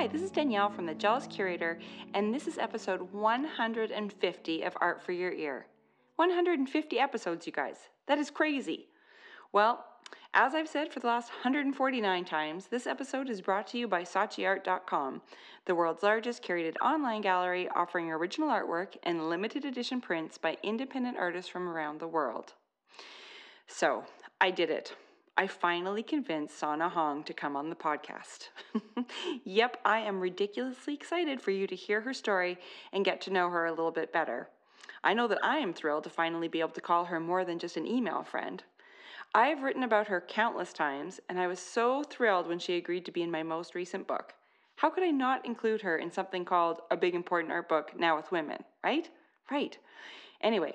Hi, this is Danielle from The Jealous Curator, and this is episode 150 of Art for Your Ear. 150 episodes, you guys. That is crazy. Well, as I've said for the last 149 times, this episode is brought to you by SaatchiArt.com, the world's largest curated online gallery offering original artwork and limited edition prints by independent artists from around the world. So, I did it. I finally convinced Seonna Hong to come on the podcast. yep, I am ridiculously excited for you to hear her story and get to know her a little bit better. I know that I am thrilled to finally be able to call her more than just an email friend. I've written about her countless times, and I was so thrilled when she agreed to be in my most recent book. How could I not include her in something called A Big Important Art Book Now with Women, right? Right. Anyway,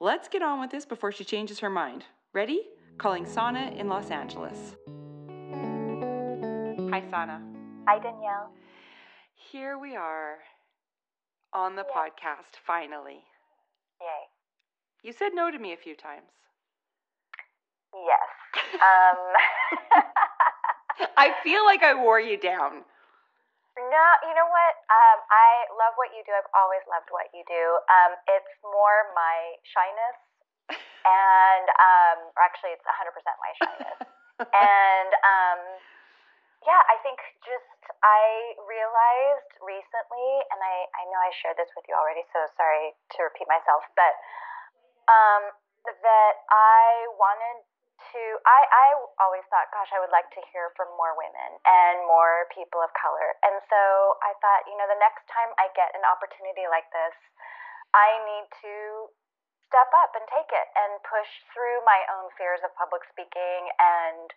let's get on with this before she changes her mind. Ready? Calling Seonna in Los Angeles. Hi, Seonna. Hi, Danielle. Here we are on the podcast, finally. Yay. You said no to me a few times. Yes. Um, I feel like I wore you down. no, you know what? Um, I love what you do. I've always loved what you do. Um, it's more my shyness, and um, or actually, it's 100% my shyness. and um, yeah, I think just I realized recently, and I I know I shared this with you already, so sorry to repeat myself, but um, that I wanted to I, I always thought gosh i would like to hear from more women and more people of color and so i thought you know the next time i get an opportunity like this i need to step up and take it and push through my own fears of public speaking and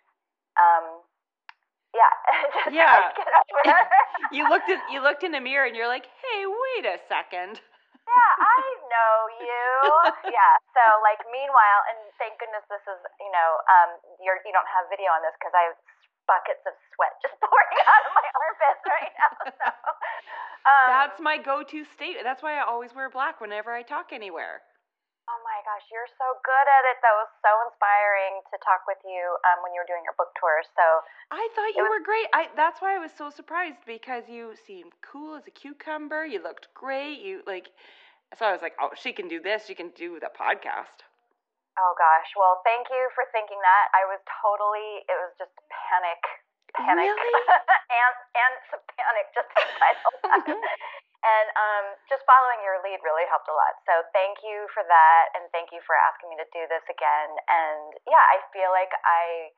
um yeah just Yeah. You looked at you looked in the mirror and you're like, "Hey, wait a second. yeah, I know you. Yeah. So like, meanwhile, and thank goodness this is, you know, um, you're you don't have video on this because I have buckets of sweat just pouring out of my armpits right now. So, um, That's my go-to state. That's why I always wear black whenever I talk anywhere." Gosh, you're so good at it. That was so inspiring to talk with you um, when you were doing your book tour. So I thought you was- were great. I that's why I was so surprised because you seemed cool as a cucumber. You looked great. You like so I was like, "Oh, she can do this. She can do the podcast." Oh gosh. Well, thank you for thinking that. I was totally. It was just panic, panic, Really? and and some panic just the time. And um, just following your lead really helped a lot. So thank you for that, and thank you for asking me to do this again. And yeah, I feel like I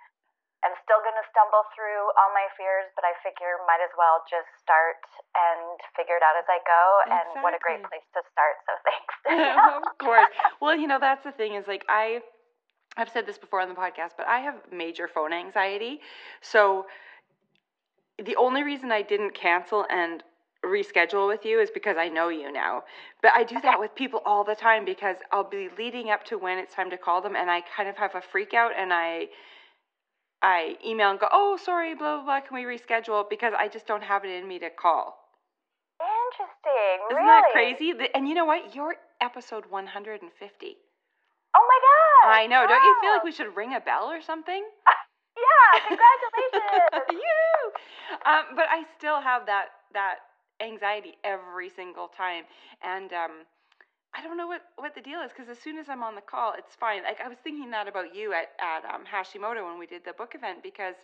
am still going to stumble through all my fears, but I figure might as well just start and figure it out as I go. And what a great place to start. So thanks. of course. Well, you know, that's the thing is like I I've said this before on the podcast, but I have major phone anxiety. So the only reason I didn't cancel and reschedule with you is because I know you now. But I do that with people all the time because I'll be leading up to when it's time to call them and I kind of have a freak out and I I email and go, "Oh, sorry, blah blah blah, can we reschedule?" because I just don't have it in me to call. Interesting. Isn't really? that crazy? And you know what? You're episode 150. Oh my god. I know. Don't you feel like we should ring a bell or something? Yeah, congratulations. you. Um, but I still have that that anxiety every single time, and um, I don't know what what the deal is because as soon as I'm on the call, it's fine. Like I was thinking that about you at at um, Hashimoto when we did the book event because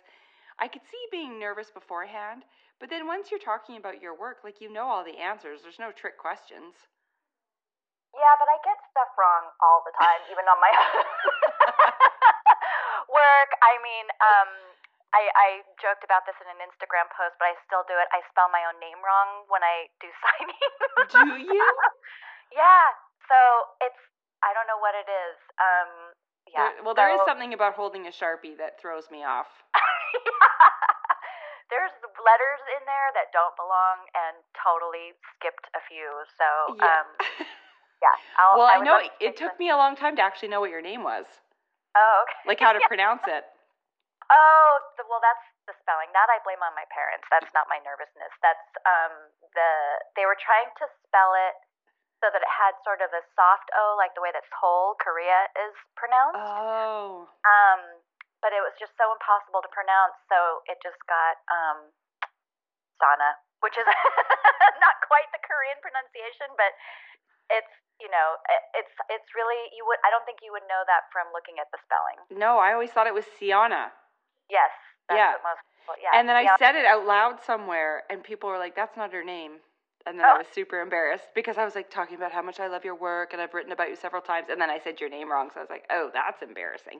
I could see being nervous beforehand, but then once you're talking about your work, like you know all the answers. There's no trick questions. yeah, but I get stuff wrong all the time, even on my work. I mean, um, I, I joked about this in an Instagram post, but I still do it. I spell my own name wrong when I do signing. Do you? yeah. So it's I don't know what it is. Um, yeah. There- well, there is so- something about holding a sharpie that throws me off. There's letters in there that don't belong and totally skipped a few. So, Yeah. um, yeah. Well, I, would know to it took me a long time to actually know what your name was, Oh, okay. like how to pronounce it. Oh, well, that's the spelling. That I blame on my parents. That's not my nervousness. That's um the they were trying to spell it so that it had sort of a soft O, like the way that Seoul, Korea, is pronounced. Oh, Um, but it was just so impossible to pronounce, so it just got um Sana, which is not quite the Korean pronunciation, but it's you know it's it's really you would I don't think you would know that from looking at the spelling. No, I always thought it was Siana. Yes. yeah. most people, yeah. And then I said it out loud somewhere, and people were like, "That's not her name." And then oh. I was super embarrassed because I was like talking about how much I love your work and I've written about you several times, and then I said your name wrong, so I was like, "Oh, that's embarrassing."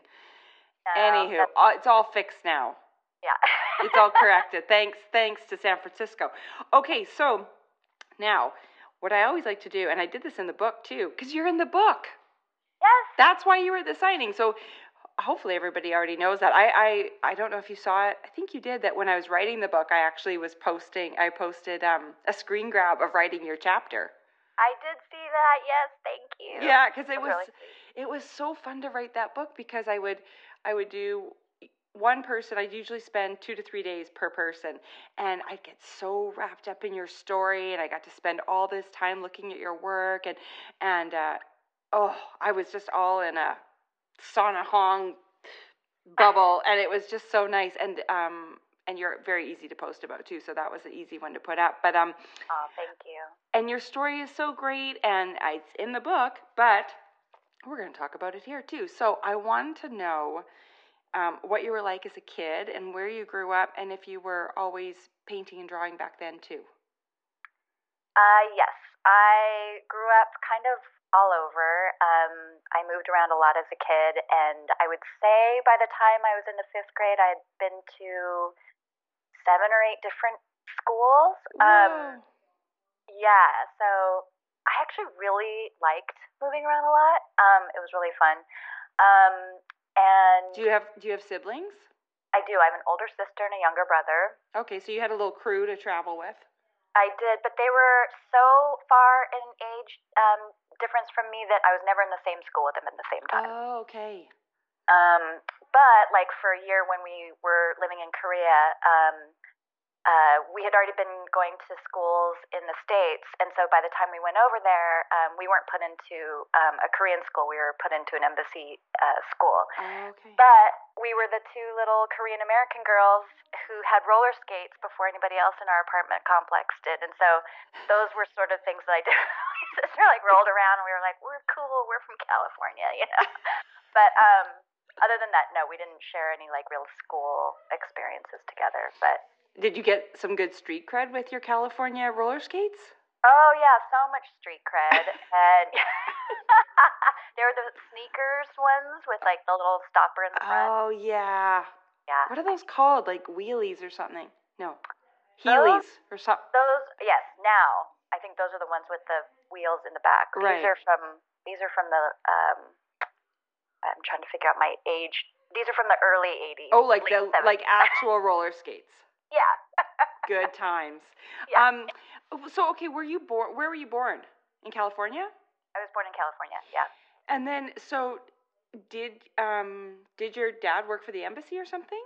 No, Anywho, it's all fixed now. Yeah. it's all corrected. Thanks, thanks to San Francisco. Okay, so now what I always like to do, and I did this in the book too, because you're in the book. Yes. That's why you were at the signing. So hopefully everybody already knows that. I, I I don't know if you saw it. I think you did that when I was writing the book. I actually was posting. I posted um, a screen grab of writing your chapter. I did see that. Yes, thank you. Yeah, because it was really it was so fun to write that book because I would I would do one person. I'd usually spend two to three days per person, and I'd get so wrapped up in your story, and I got to spend all this time looking at your work, and and uh, oh, I was just all in a Seonna Hong bubble, and it was just so nice. And um, and you're very easy to post about too, so that was an easy one to put up. But um, oh, thank you. And your story is so great, and it's in the book, but we're going to talk about it here too. So I wanted to know. Um, what you were like as a kid and where you grew up, and if you were always painting and drawing back then too. Uh, yes, I grew up kind of all over. Um, I moved around a lot as a kid, and I would say by the time I was in the fifth grade, I had been to seven or eight different schools. Um, yeah, so I actually really liked moving around a lot. Um, it was really fun. Um, and do you have do you have siblings? I do. I have an older sister and a younger brother. Okay, so you had a little crew to travel with. I did, but they were so far in age um, difference from me that I was never in the same school with them at the same time. Oh, okay. Um, but like for a year when we were living in Korea, um, uh, we had already been going to schools in the States. And so by the time we went over there, um, we weren't put into um, a Korean school. We were put into an embassy uh, school. Oh, okay. But we were the two little Korean American girls who had roller skates before anybody else in our apartment complex did. And so those were sort of things that I did. Sister like rolled around and we were like, we're cool. We're from California, you know? but, um, other than that, no, we didn't share any like real school experiences together. But did you get some good street cred with your California roller skates? Oh yeah, so much street cred, and they were the sneakers ones with like the little stopper in the front. Oh yeah. Yeah. What are those called? Like wheelies or something? No. Heelys or something. Those yes. Now I think those are the ones with the wheels in the back. Right. These are from these are from the um. I'm trying to figure out my age. These are from the early '80s. Oh, like the 70s. like actual roller skates. Yeah. Good times. Yeah. Um, so okay, were you born? Where were you born? In California. I was born in California. Yeah. And then, so did um did your dad work for the embassy or something?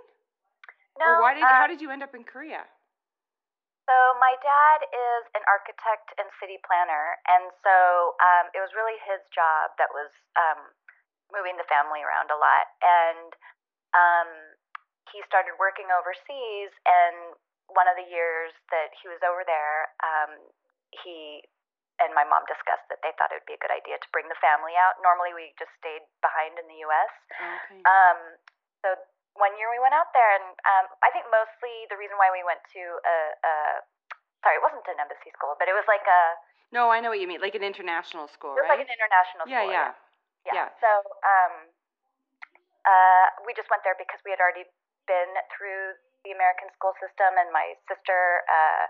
No. Or why did um, how did you end up in Korea? So my dad is an architect and city planner, and so um, it was really his job that was um, moving the family around a lot. And um, he started working overseas, and one of the years that he was over there, um, he and my mom discussed that they thought it would be a good idea to bring the family out. Normally, we just stayed behind in the U.S. Okay. Um, so one year we went out there, and um, I think mostly the reason why we went to a, a sorry, it wasn't an embassy school, but it was like a no, I know what you mean, like an international school, it was right? like an international yeah, school. Yeah, yeah, yeah. So um, uh, we just went there because we had already been through the American school system, and my sister uh,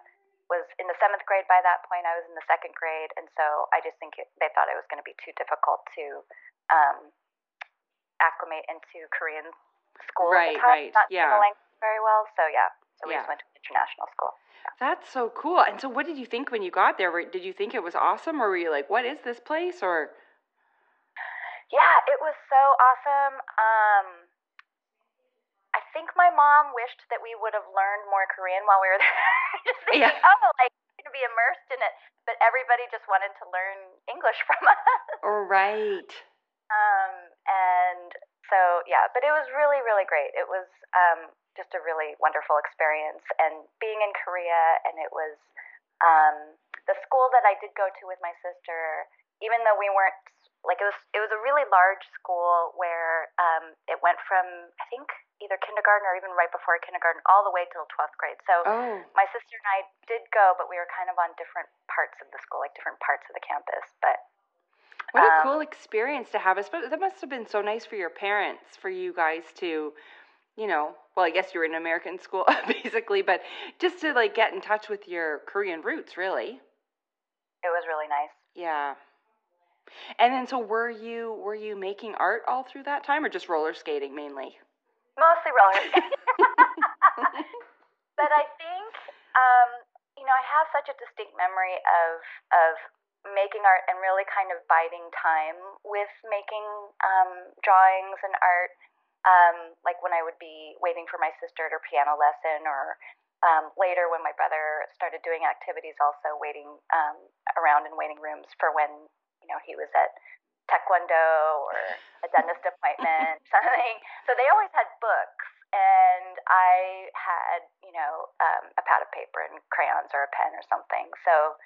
was in the seventh grade by that point. I was in the second grade, and so I just think it, they thought it was going to be too difficult to um, acclimate into Korean school. Right, at the time, right, not yeah. the language very well. So yeah, so we Yeah. just went to international school. That's so cool. And so, what did you think when you got there? Did you think it was awesome, or were you like, "What is this place?" Or Yeah, it was so awesome. Um, think my mom wished that we would have learned more Korean while we were there. just thinking, Yeah. oh, like to be immersed in it. But everybody just wanted to learn English from us. or right? Um, and so yeah, but it was really, really great. It was um, just a really wonderful experience, and being in Korea, and it was um, the school that I did go to with my sister. Even though we weren't like it was, it was a really large school where um, it went from I think either kindergarten or even right before kindergarten all the way till 12th grade. So Oh. my sister and I did go, but we were kind of on different parts of the school, like different parts of the campus. But What a Um, cool experience to have. But that must have been so nice for your parents, for you guys to, you know, well, I guess you were in American school basically, but just to like get in touch with your Korean roots, really. it was really nice. Yeah. And then, so were you were you making art all through that time, or just roller skating mainly? Mostly roller skating. but I think, um, you know, I have such a distinct memory of of making art and really kind of biding time with making um, drawings and art. Um, like when I would be waiting for my sister at her piano lesson, or um, later when my brother started doing activities, also waiting um, around in waiting rooms for when you know he was at taekwondo or a dentist appointment, something. So they always had books, and I had, you know, um, a pad of paper and crayons or a pen or something. So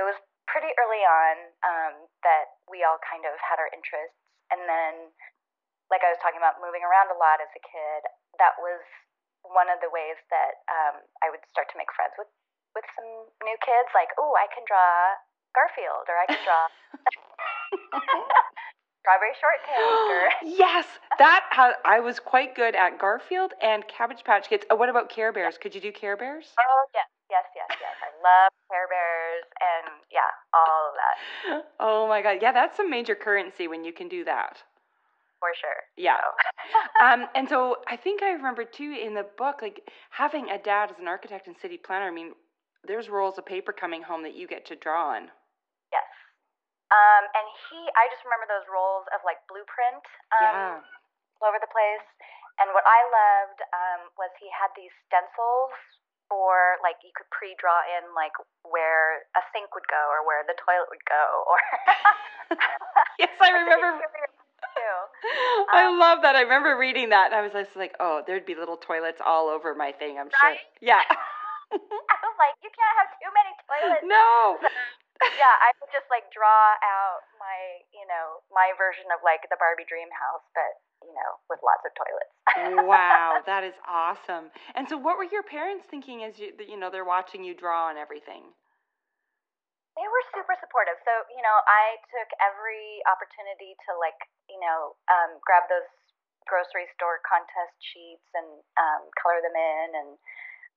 it was pretty early on um, that we all kind of had our interests, and then, like I was talking about, moving around a lot as a kid. That was one of the ways that um, I would start to make friends with with some new kids. Like, oh, I can draw Garfield, or I can draw strawberry shortcake, or yes, that ha- I was quite good at Garfield and Cabbage Patch Kids. Oh, what about Care Bears? Could you do Care Bears? Oh yes, yes, yes, yes. I love Care Bears and yeah, all of that Oh my god, yeah, that's some major currency when you can do that. for sure. Yeah. So, Um, and so I think I remember too in the book, like having a dad as an architect and city planner. I mean, there's rolls of paper coming home that you get to draw on. Yes. Um, and he, I just remember those rolls of like blueprint um, yeah. all over the place. And what I loved um, was he had these stencils for like you could pre-draw in like where a sink would go or where the toilet would go or. Yes, I remember. Too. I Um, love that. I remember reading that, and I was just like, "Oh, there'd be little toilets all over my thing." I'm Right? sure. Yeah. I was like, you can't have too many toilets. no. Yeah, I would just like draw out my, you know, my version of like the Barbie dream house, but you know, with lots of toilets. wow, that is awesome. And so, what were your parents thinking as you, you know, they're watching you draw and everything? they were super supportive. So, you know, I took every opportunity to like, you know, um, grab those grocery store contest sheets and um, color them in and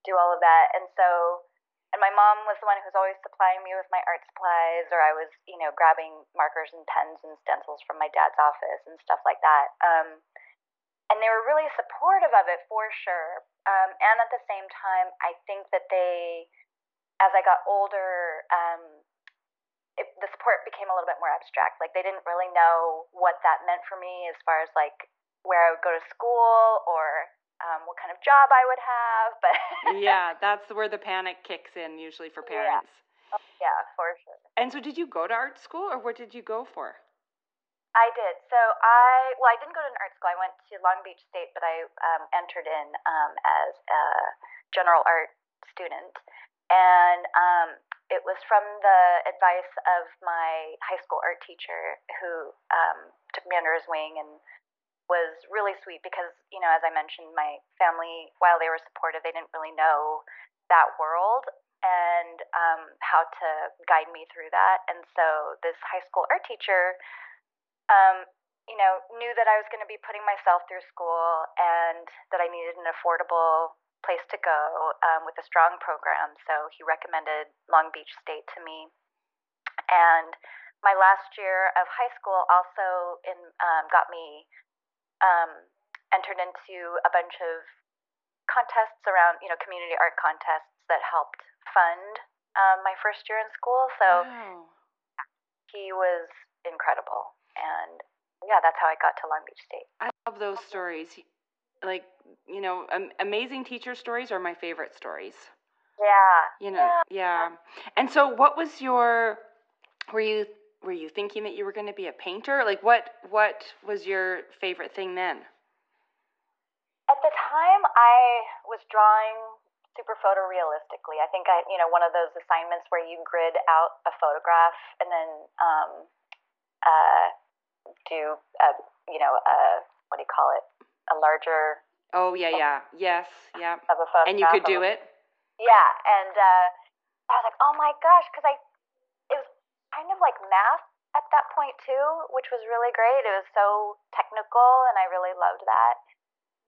do all of that. And so, and my mom was the one who was always supplying me with my art supplies, or I was, you know, grabbing markers and pens and stencils from my dad's office and stuff like that. Um, and they were really supportive of it for sure. Um, and at the same time, I think that they, as I got older, um, it, the support became a little bit more abstract. Like they didn't really know what that meant for me as far as like where I would go to school or um, what kind of job I would have. But yeah, that's where the panic kicks in usually for Yeah. parents. yeah, for sure. And so, did you go to art school, or what did you go for? I did. So I well, I didn't go to an art school. I went to Long Beach State, but I um, entered in um, as a general art student, and um, it was from the advice of my high school art teacher, who um, took me under his wing and was really sweet because you know, as I mentioned, my family, while they were supportive, they didn't really know that world and um, how to guide me through that. And so this high school art teacher um, you know, knew that I was going to be putting myself through school and that I needed an affordable place to go um, with a strong program. So he recommended Long Beach State to me. And my last year of high school also in, um, got me um, entered into a bunch of contests around, you know, community art contests that helped fund um, my first year in school. So wow. he was incredible. And yeah, that's how I got to Long Beach State. I love those stories. Like, you know, um, amazing teacher stories are my favorite stories. Yeah. You know, yeah. And so, what was your? Were you were you thinking that you were going to be a painter? Like what what was your favorite thing then? At the time, I was drawing super photorealistically. I think I, you know, one of those assignments where you grid out a photograph and then um, uh, do a, you know, a what do you call it? A larger. Oh yeah, yeah, yes, yeah. Of a photograph. And you could do it. Yeah, and uh, I was like, oh my gosh, because I, kind of like math at that point too, which was really great. It was so technical, and I really loved that.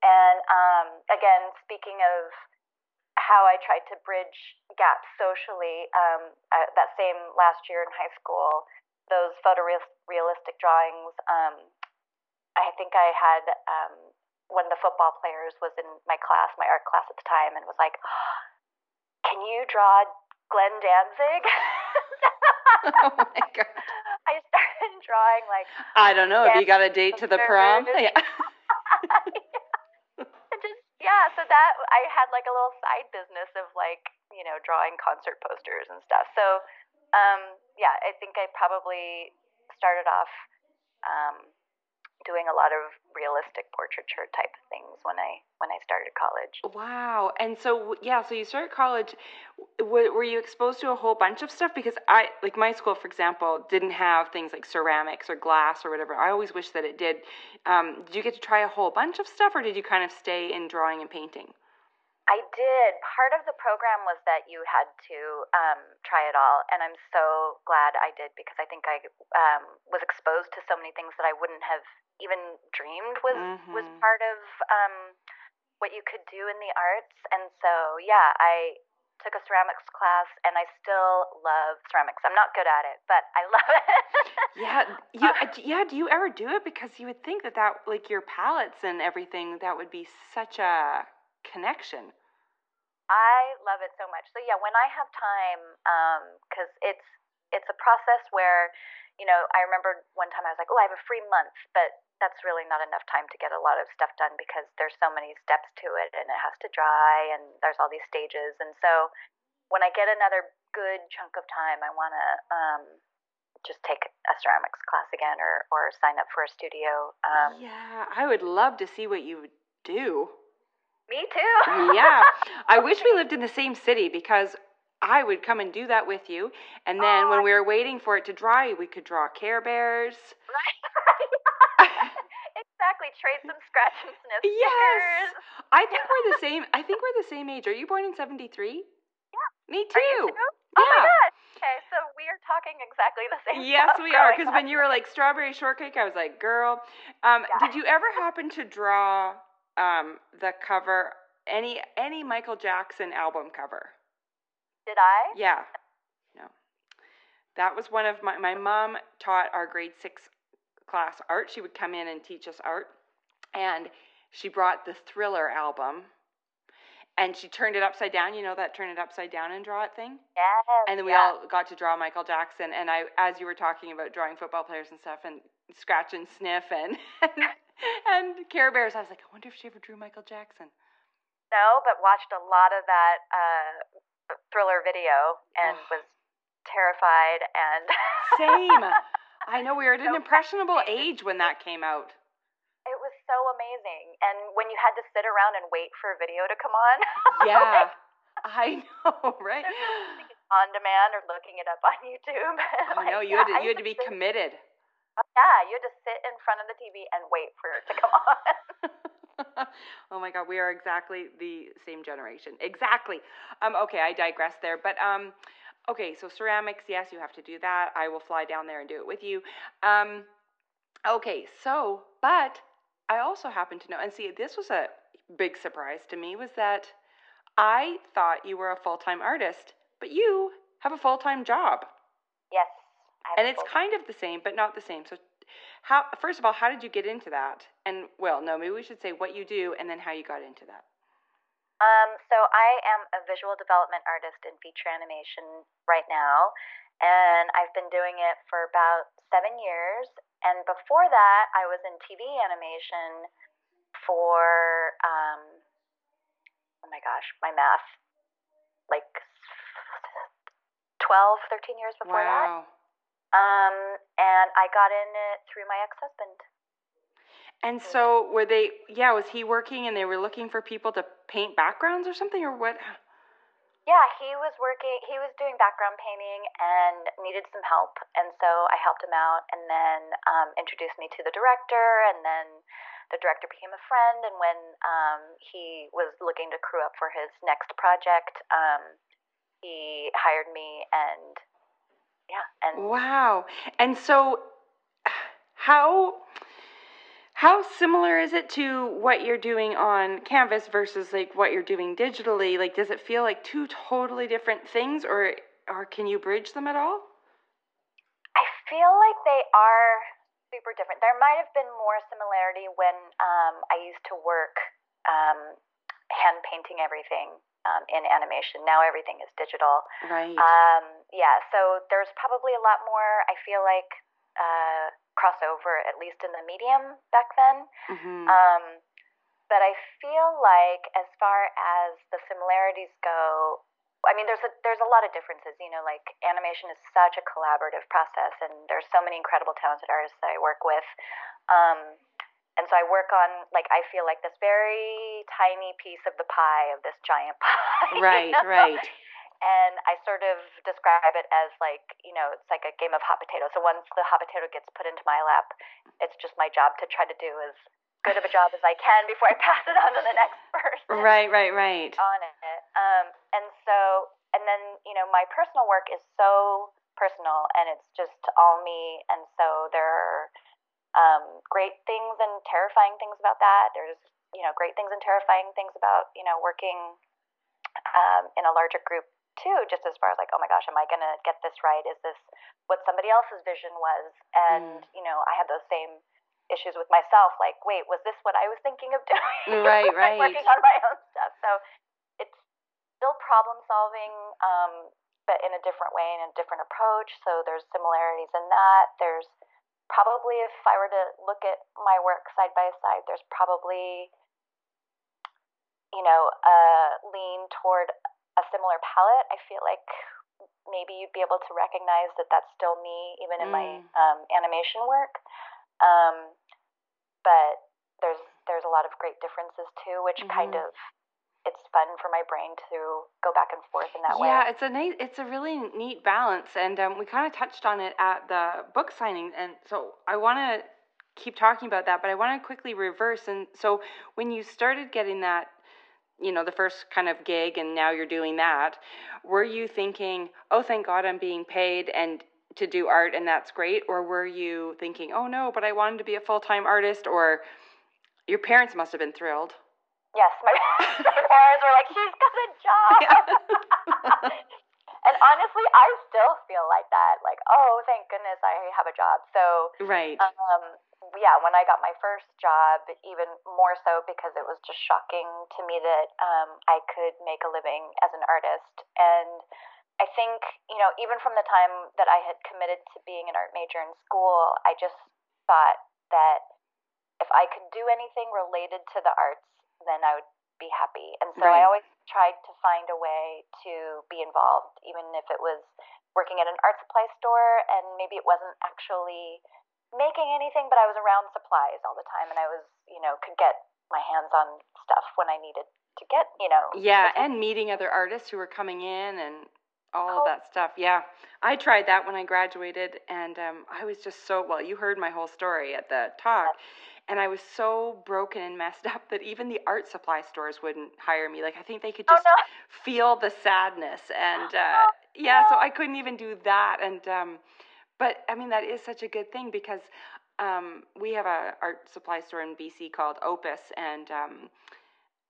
And um, again, speaking of how I tried to bridge gaps socially, um, I, that same last year in high school, those photorealistic drawings, um, I think I had um, one of the football players was in my class, my art class at the time, and was like, "Can you draw Glenn Danzig?" oh my god! I started drawing like I don't know. Have you got a date to the prom? Yeah yeah, so that I had like a little side business of like, you know, drawing concert posters and stuff. So, um, yeah, I think I probably started off um, doing a lot of realistic portraiture type of things when I when I started college. Wow. And so yeah, so you started college were you exposed to a whole bunch of stuff because I like my school for example didn't have things like ceramics or glass or whatever. I always wish that it did. Um, did you get to try a whole bunch of stuff or did you kind of stay in drawing and painting? I did. Part of the program was that you had to um, try it all, and I'm so glad I did because I think I um, was exposed to so many things that I wouldn't have even dreamed was mm-hmm. was part of um, what you could do in the arts. And so, yeah, I took a ceramics class, and I still love ceramics. I'm not good at it, but I love it. yeah, you, uh, yeah. Do you ever do it? Because you would think that that like your palettes and everything that would be such a connection. I love it so much. So yeah, when I have time, because um, it's it's a process where, you know, I remember one time I was like, oh, I have a free month, but that's really not enough time to get a lot of stuff done because there's so many steps to it and it has to dry and there's all these stages. And so when I get another good chunk of time, I want to um, just take a ceramics class again or, or sign up for a studio. Um, yeah, I would love to see what you do. Me too. yeah. I wish we lived in the same city because I would come and do that with you. And then oh, when we were waiting for it to dry, we could draw Care Bears. Right. exactly. Trade some scratch and sniff yes. I think we're the same. I think we're the same age. Are you born in 73? Yeah. Me too. too? Yeah. Oh my god. Okay, so we are talking exactly the same. Yes, we are. Because when you were like strawberry shortcake, I was like, girl. Um, yeah. Did you ever happen to draw um, the cover any any Michael Jackson album cover? Did I? Yeah. No. That was one of my my mom taught our grade six class art. She would come in and teach us art, and she brought the Thriller album. And she turned it upside down, you know that turn it upside down and draw it thing? Yes. And then we yeah. all got to draw Michael Jackson. And I, as you were talking about drawing football players and stuff, and scratch and sniff and and Care Bears. I was like, I wonder if she ever drew Michael Jackson. No, but watched a lot of that uh, thriller video and was terrified and. Same. I know we were at an impressionable age when that came out. It was so amazing, and when you had to sit around and wait for a video to come on. Yeah, I know, right? on demand or looking it up on YouTube. I know you had to, you had to be committed. Yeah, you had to sit in front of the TV and wait for it to come on. oh my God, we are exactly the same generation. Exactly. Um, okay, I digress there, but um, okay, so ceramics, yes, you have to do that. I will fly down there and do it with you. Um, okay, so, but I also happen to know, and see, this was a big surprise to me, was that I thought you were a full time artist, but you have a full time job. And it's kind of the same, but not the same. So, how first of all, how did you get into that? And well, no, maybe we should say what you do and then how you got into that. Um, so I am a visual development artist in feature animation right now, and I've been doing it for about seven years. And before that, I was in TV animation for um, oh my gosh, my math, like 12, 13 years before wow. that. Um, and I got in it through my ex husband. And so were they? Yeah, was he working and they were looking for people to paint backgrounds or something, or what? Yeah, he was working. He was doing background painting and needed some help, and so I helped him out, and then um, introduced me to the director, and then the director became a friend. And when um, he was looking to crew up for his next project, um, he hired me, and yeah, and Wow. And so how how similar is it to what you're doing on Canvas versus like what you're doing digitally? Like does it feel like two totally different things or or can you bridge them at all? I feel like they are super different. There might have been more similarity when um, I used to work um, hand painting everything um, in animation. Now everything is digital. Right. Yeah, so there's probably a lot more, I feel like, uh, crossover, at least in the medium back then. hmm Um, but I feel like, as far as the similarities go, I mean, there's a there's a lot of differences. You know, like animation is such a collaborative process, and there's so many incredible talented artists that I work with. Um, and so I work on like I feel like this very tiny piece of the pie of this giant pie. you right, know? right. And I sort of describe it as like, you know, it's like a game of hot potato. So once the hot potato gets put into my lap, it's just my job to try to do as good of a job as I can before I pass it on to the next person Right, right, right. on it. Um, and so, and then, you know, my personal work is so personal and it's just all me. And so there are um, great things and terrifying things about that. There's, you know, great things and terrifying things about, you know, working um, in a larger group too, just as far as like, oh my gosh, am I going to get this right? Is this what somebody else's vision was? And, you know, I had those same issues with myself like, wait, was this what I was thinking of doing? Right, Like, right. working on my own stuff. So it's still problem solving, um, but in a different way and a different approach. So there's similarities in that. There's probably, if I were to look at my work side by side, there's probably, you know, a lean toward a similar palette. I feel like maybe you'd be able to recognize that that's still me, even in my Mm. um, animation work. Um, but there's there's a lot of great differences too, which kind Mhm. of it's fun for my brain to go back and forth in that way. Yeah, it's a nice, it's a really neat balance, and um, we kind of touched on it at the book signing, and so I want to keep talking about that, but I want to quickly reverse. And so, when you started getting that, you know, the first kind of gig, and now you're doing that, were you thinking, "Oh, thank God, I'm being paid and to do art, and that's great," or were you thinking, "Oh no, but I wanted to be a full time artist," or your parents must have been thrilled. Yes, my, my parents were like, "She's got a job." and honestly, I still feel like that. Like, oh, thank goodness I have a job. So, Right. um, yeah, when I got my first job, even more so because it was just shocking to me that um, I could make a living as an artist. And I think, you know, even from the time that I had committed to being an art major in school, I just thought that if I could do anything related to the arts, then I would be happy. And so Right. I always tried to find a way to be involved, even if it was working at an art supply store and maybe it wasn't actually making anything, but I was around supplies all the time and I was, you know, could get my hands on stuff when I needed to get, you know. Yeah, and meeting other artists who were coming in and all of Oh. that stuff. Yeah, I tried that when I graduated, and um, I was just so well. You heard my whole story at the talk, and I was so broken and messed up that even the art supply stores wouldn't hire me. Like I think they could Oh, just no. feel the sadness, and uh, Oh, yeah, so. I couldn't even do that. And um, but I mean that is such a good thing because um, we have a art supply store in BC called Opus, and um,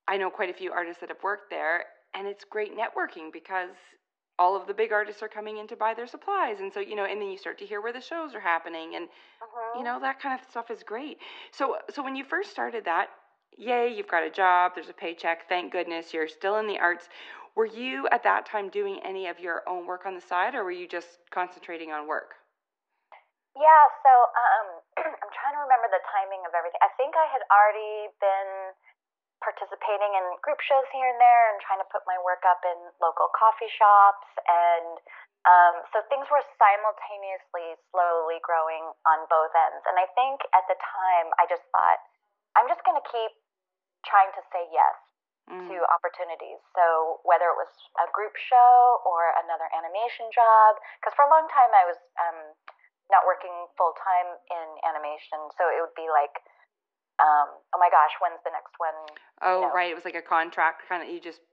I know quite a few artists that have worked there, and it's great networking because all of the big artists are coming in to buy their supplies, and so you know, and then you start to hear where the shows are happening, and Mhm. you know that kind of stuff is great. So, so when you first started that, yay, you've got a job, there's a paycheck, thank goodness, you're still in the arts. Were you at that time doing any of your own work on the side, or were you just concentrating on work? Yeah, so um, I'm trying to remember the timing of everything. I think I had already been participating in group shows here and there and trying to put my work up in local coffee shops. And um, so things were simultaneously slowly growing on both ends. And I think at the time, I just thought, I'm just going to keep trying to say yes mm. to opportunities. So whether it was a group show or another animation job, because for a long time I was um, not working full time in animation, so it would be like, um, oh my gosh, when's the next one? Oh you know? right, it was like a contract kind of. You just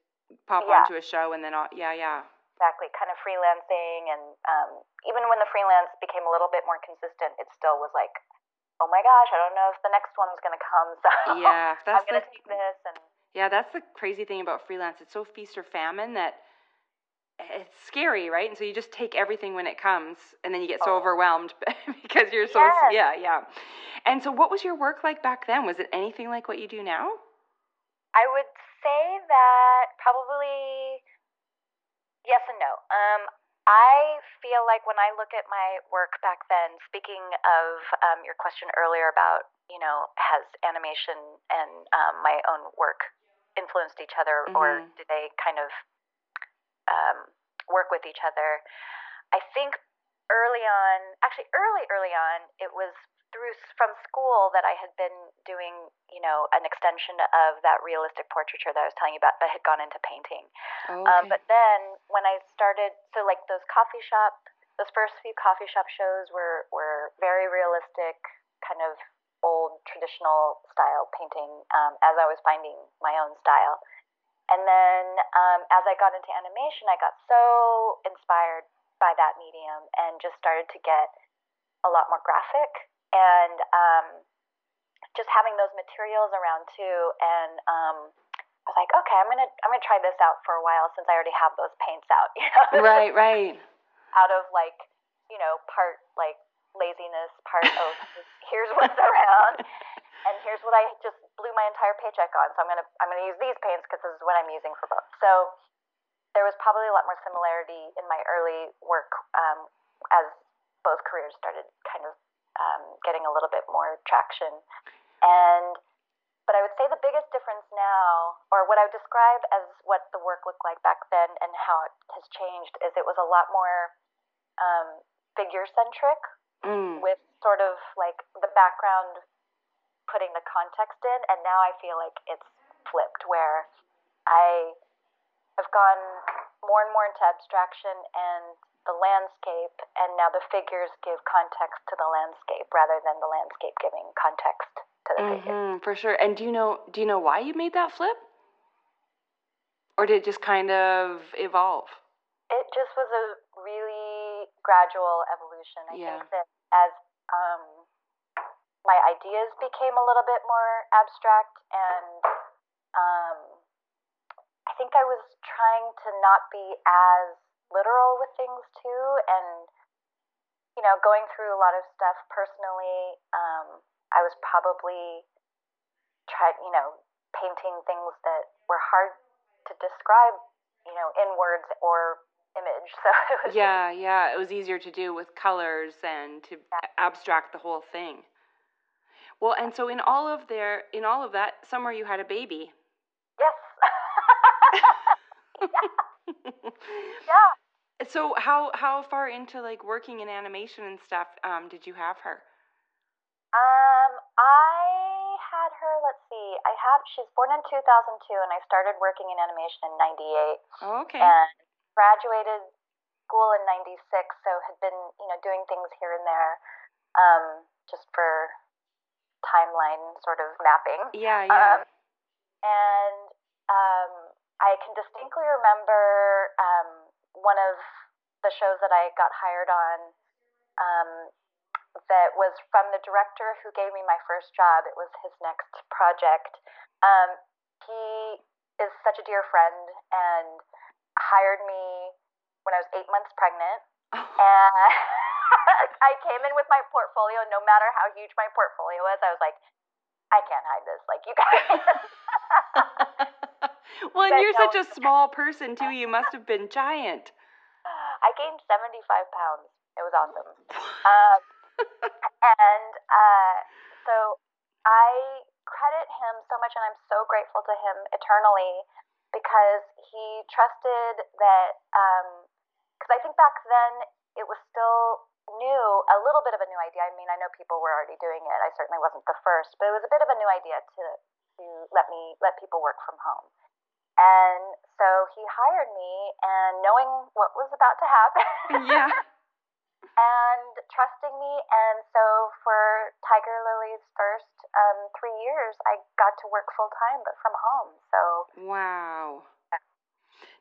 pop yeah. onto a show and then uh, yeah, yeah. Exactly, kind of freelancing, and um, even when the freelance became a little bit more consistent, it still was like, oh my gosh, I don't know if the next one's gonna come, so yeah, I'm gonna the... take this and yeah, that's the crazy thing about freelance. It's so feast or famine that it's scary, right? And so you just take everything when it comes, and then you get so oh. overwhelmed because you're so yes. yeah, yeah. And so, what was your work like back then? Was it anything like what you do now? I would say that probably yes and no. Um, I feel like when I look at my work back then, speaking of um, your question earlier about you know has animation and um, my own work influenced each other mm-hmm. or did they kind of um, work with each other? I think early on, actually early, early on, it was through from school that I had been doing, you know, an extension of that realistic portraiture that I was telling you about, but had gone into painting. Oh, um, okay. um, but then when I started, so like those coffee shop, those first few coffee shop shows were were very realistic, kind of old traditional style painting um, as I was finding my own style. And then um, as I got into animation, I got so inspired by that medium and just started to get a lot more graphic and um, just having those materials around too. And um, I was like, okay, I'm gonna I'm gonna try this out for a while since I already have those paints out. You know? Right, right. Out of like, you know, part like laziness part of here's what's around and here's what I just blew my entire paycheck on. So I'm gonna I'm gonna use these paints because this is what I'm using for both. So there was probably a lot more similarity in my early work um, as both careers started kind of um, getting a little bit more traction. And but I would say the biggest difference now, or what I would describe as what the work looked like back then and how it has changed, is it was a lot more um, figure centric mm. with sort of like the background putting the context in. And now I feel like it's flipped where I have gone more and more into abstraction and the landscape, and now the figures give context to the landscape rather than the landscape giving context to the mm-hmm, For sure. And do you know do you know why you made that flip? Or did it just kind of evolve? It just was a really gradual evolution. I yeah. think that as um, my ideas became a little bit more abstract, and um, I think I was trying to not be as literal with things too, and you know, going through a lot of stuff personally. Um, I was probably trying, you know, painting things that were hard to describe, you know, in words or image. So it was Yeah, yeah, it was easier to do with colors and to yeah. abstract the whole thing. Well, and so in all of their in all of that, somewhere you had a baby. Yes. yeah. yeah. So how how far into like working in animation and stuff um, did you have her? Um, I had her. Let's see. I had. She's born in 2002, and I started working in animation in '98. Oh, okay. And graduated school in 96, so had been, you know, doing things here and there um, just for timeline sort of mapping. Yeah, yeah. Um, and um, I can distinctly remember um, one of the shows that I got hired on um, that was from the director who gave me my first job. It was his next project. Um, he is such a dear friend and hired me when I was eight months pregnant. Oh. And I came in with my portfolio, no matter how huge my portfolio was, I was like, I can't hide this. Like, you guys. well, and you're no, such a small person, too. You must have been giant. I gained 75 pounds. It was awesome. um, and uh, so I credit him so much, and I'm so grateful to him eternally because he trusted that. Because um, I think back then it was still new, a little bit of a new idea. I mean, I know people were already doing it. I certainly wasn't the first, but it was a bit of a new idea to to let me let people work from home. And so he hired me, and knowing what was about to happen, yeah, and trusting me, and so for Tiger Lily's first um, three years, I got to work full time, but from home. So wow.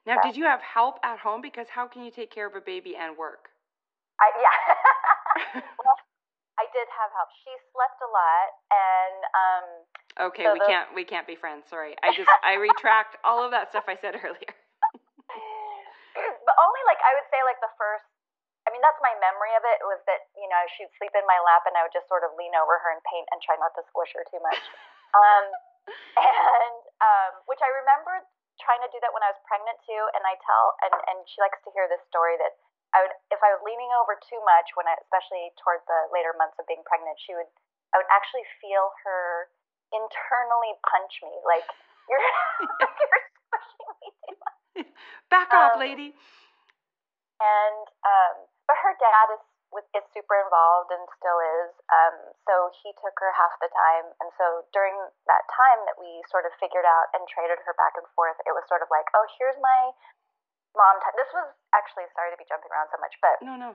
Now, did you have help at home? Because how can you take care of a baby and work? I, yeah. well, I did have help. She slept a lot, and um. Okay, so we can't we can't be friends. Sorry, I just I retract all of that stuff I said earlier. but only like I would say like the first. I mean, that's my memory of it. Was that you know she'd sleep in my lap, and I would just sort of lean over her and paint and try not to squish her too much. um, and um, which I remember trying to do that when I was pregnant too. And I tell, and and she likes to hear this story that I would, if I was leaning over too much, when I, especially toward the later months of being pregnant, she would, I would actually feel her internally punch me, like you're, you're squishing me too much. Back off, um, lady. And um, but her dad is with, is super involved and still is. Um, so he took her half the time, and so during that time that we sort of figured out and traded her back and forth, it was sort of like, oh, here's my mom time. This was actually sorry to be jumping around so much, but no, no.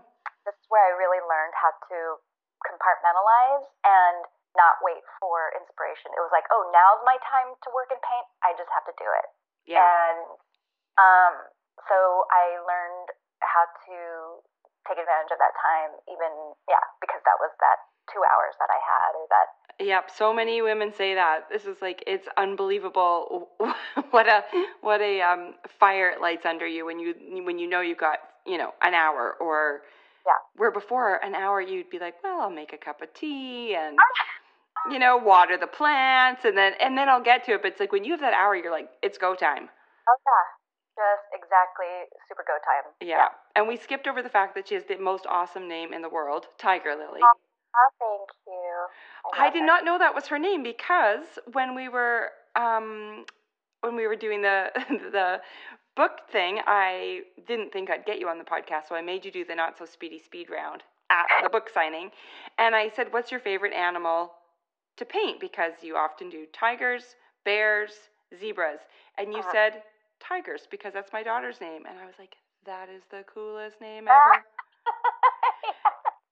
This is where I really learned how to compartmentalize and not wait for inspiration. It was like, oh, now's my time to work and paint. I just have to do it. Yeah. And um, so I learned how to take advantage of that time, even yeah, because that was that two hours that I had or that Yep, so many women say that. This is like it's unbelievable what a what a um, fire it lights under you when you when you know you've got you know an hour or yeah. Where before an hour you'd be like, well, I'll make a cup of tea and you know water the plants and then and then I'll get to it. But it's like when you have that hour, you're like, it's go time. Oh yeah, just exactly super go time. Yeah. yeah. And we skipped over the fact that she has the most awesome name in the world, Tiger Lily. Oh thank you. I, did not know that was her name because when we were um, when we were doing the the book thing, I didn't think I'd get you on the podcast, so I made you do the not so speedy speed round at the book signing, and I said, "What's your favorite animal to paint?" Because you often do tigers, bears, zebras, and you uh-huh. said tigers because that's my daughter's name, and I was like, "That is the coolest name ever."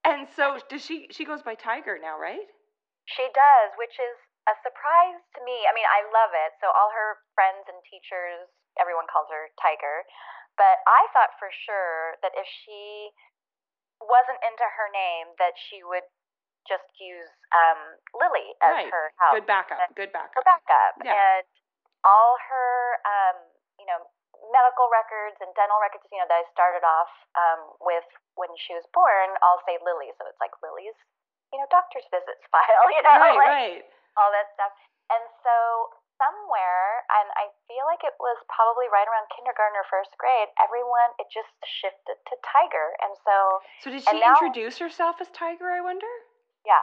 and so does she? She goes by Tiger now, right? She does, which is a surprise to me. I mean, I love it. So all her friends and teachers, everyone calls her Tiger. But I thought for sure that if she wasn't into her name, that she would just use um, Lily as right. her house. Good backup. Good backup. Her backup. Yeah. And all her, um, you know, medical records and dental records, you know, that I started off um, with when she was born, I'll say Lily. So it's like Lily's you know, doctor's visits file, you know, right, like right. all that stuff. And so somewhere, and I feel like it was probably right around kindergarten or first grade, everyone it just shifted to Tiger, and so. So did she now, introduce herself as Tiger? I wonder. Yeah.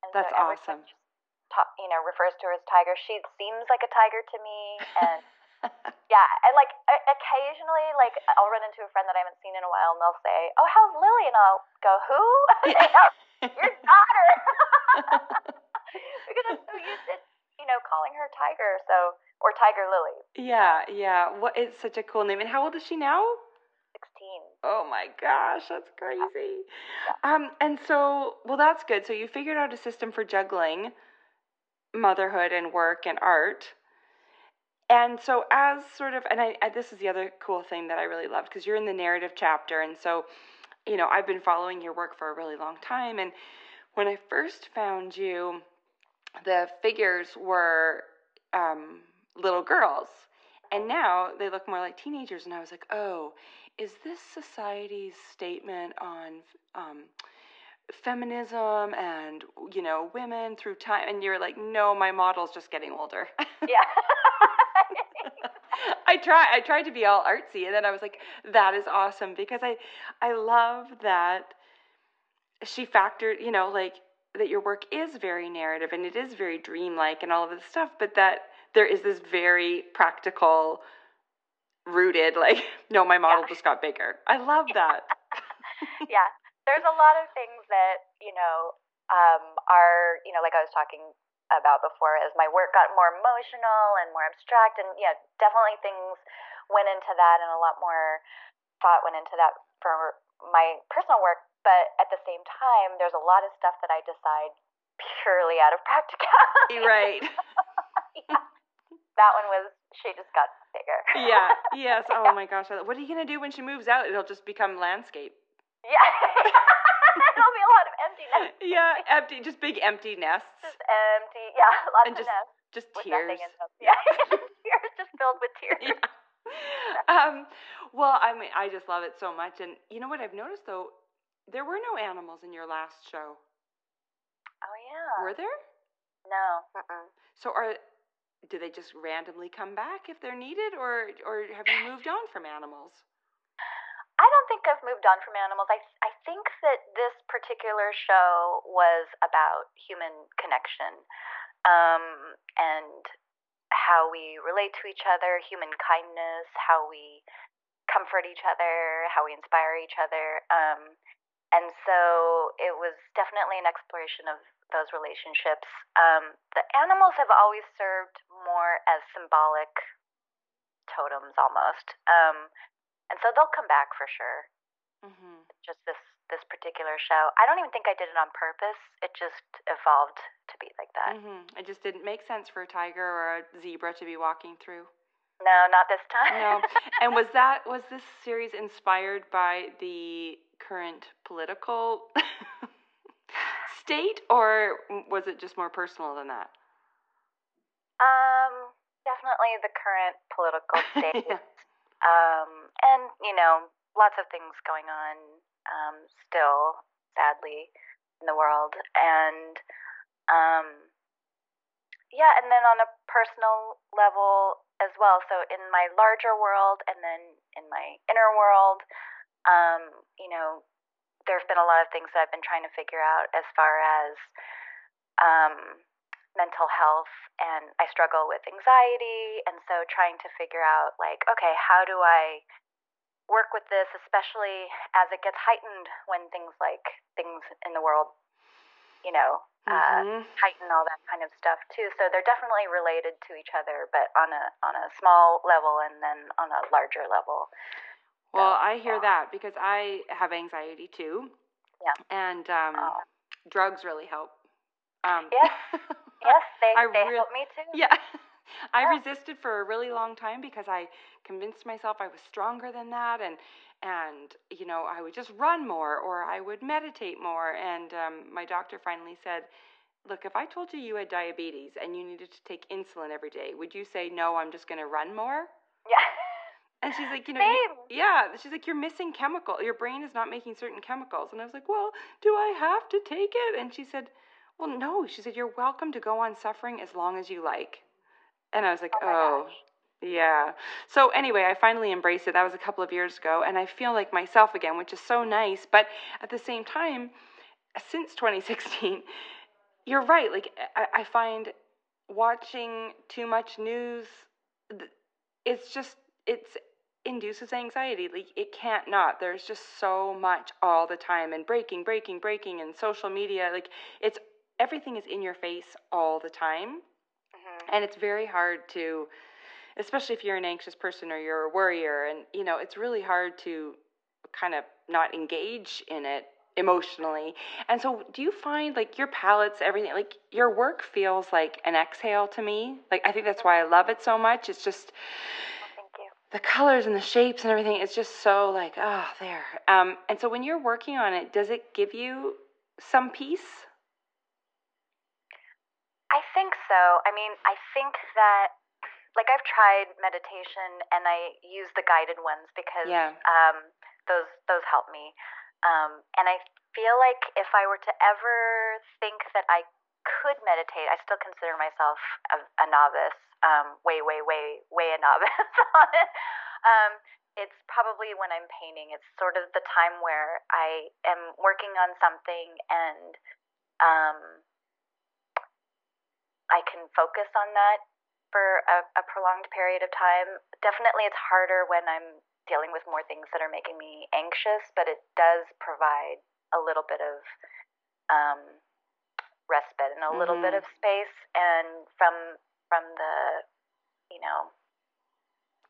And That's so awesome. Ta- you know, refers to her as Tiger. She seems like a tiger to me, and. yeah, and like occasionally, like I'll run into a friend that I haven't seen in a while, and they'll say, "Oh, how's Lily?" And I'll go, "Who?" your daughter. because I'm so used to, you know, calling her Tiger, so or Tiger Lily. Yeah, yeah. What it's such a cool name. And how old is she now? Sixteen. Oh my gosh, that's crazy. Yeah. Um, and so well that's good. So you figured out a system for juggling motherhood and work and art. And so, as sort of, and I, I, this is the other cool thing that I really loved because you're in the narrative chapter, and so you know, I've been following your work for a really long time. And when I first found you, the figures were um, little girls. And now they look more like teenagers. And I was like, oh, is this society's statement on um, feminism and, you know, women through time? And you're like, no, my model's just getting older. Yeah. I try I tried to be all artsy and then I was like that is awesome because I I love that she factored, you know, like that your work is very narrative and it is very dreamlike and all of this stuff, but that there is this very practical, rooted, like, no, my model Yeah. just got bigger. I love that. yeah, there's a lot of things that you know um, are you know like I was talking about before. As my work got more emotional and more abstract, and yeah, definitely things went into that, and a lot more thought went into that for my personal work. But at the same time, there's a lot of stuff that I decide purely out of practicality. right. yeah. That one was she just got bigger. Yeah. Yes. Oh my gosh. What are you gonna do when she moves out? It'll just become landscape. Yeah. There'll be a lot of emptiness. Yeah. Empty. Just big empty nests. Just empty. Yeah, lots And of just nests Just tears. in them. Yeah, tears just filled with tears. Yeah. Um. Well, I mean, I just love it so much, and you know what I've noticed though, there were no animals in your last show. Oh yeah. Were there? No. Mm-mm. So are do they just randomly come back if they're needed, or or have you moved on from animals? I don't think I've moved on from animals. I I think that this particular show was about human connection, um, and how we relate to each other, human kindness, how we comfort each other, how we inspire each other. Um, and so it was definitely an exploration of those relationships. Um, the animals have always served more as symbolic totems almost. Um, and so they'll come back for sure. Mm-hmm. Just this this particular show. I don't even think I did it on purpose. It just evolved to be like that. Mm-hmm. It just didn't make sense for a tiger or a zebra to be walking through. No, not this time. No. and was that was this series inspired by the current political state, or was it just more personal than that? um, definitely the current political state. Yeah. Um, and you know, lots of things going on um, still, sadly, in the world, and um, yeah, and then on a personal level as well. So in my larger world, and then in my inner world, um, you know, there's been a lot of things that I've been trying to figure out as far as um, mental health, and I struggle with anxiety, and so trying to figure out like, okay, how do I work with this, especially as it gets heightened when things like things in the world, you know, uh, Mhm. heighten all that kind of stuff too. So they're definitely related to each other, but on a on a small level and then on a larger level. Well, So, I hear yeah. that because I have anxiety too. Yeah. And um, Oh. drugs really help. Um, Yes. Yes, they I they real- help me too. Yeah. I Yeah. resisted for a really long time because I convinced myself I was stronger than that and and you know, I would just run more or I would meditate more and um, my doctor finally said, "Look, if I told you you had diabetes and you needed to take insulin every day, would you say no, I'm just going to run more?" Yeah. And she's like, "You know, you- yeah, she's like, you're missing chemical. Your brain is not making certain chemicals. And I was like, well, do I have to take it? And she said, well, no. She said, you're welcome to go on suffering as long as you like. And I was like, Oh oh, yeah. So anyway, I finally embraced it. That was a couple of years ago. And I feel like myself again, which is so nice. But at the same time, since 2016, you're right. Like, I, I find watching too much news, it's just, it's induces anxiety. Like it can't not. There's just so much all the time and breaking, breaking, breaking and social media. Like it's everything is in your face all the time. Mhm. And it's very hard to especially if you're an anxious person or you're a worrier and you know, it's really hard to kind of not engage in it emotionally. And so do you find like your palettes, everything like your work feels like an exhale to me? Like I think that's why I love it so much. It's just the colors and the shapes and everything it's just so like ah there um and so when you're working on it does it give you some peace I think so. I mean, I think that like I've tried meditation and I use the guided ones because Yeah. um those those help me. Um and I feel like if I were to ever think that I could meditate, I still consider myself a, a novice. Um way way way way a novice on it. Um it's probably when I'm painting. It's sort of the time where I am working on something and um, I can focus on that for a, a prolonged period of time. Definitely, it's harder when I'm dealing with more things that are making me anxious, but it does provide a little bit of um, respite and a little mm-hmm. bit of space, and from from the you know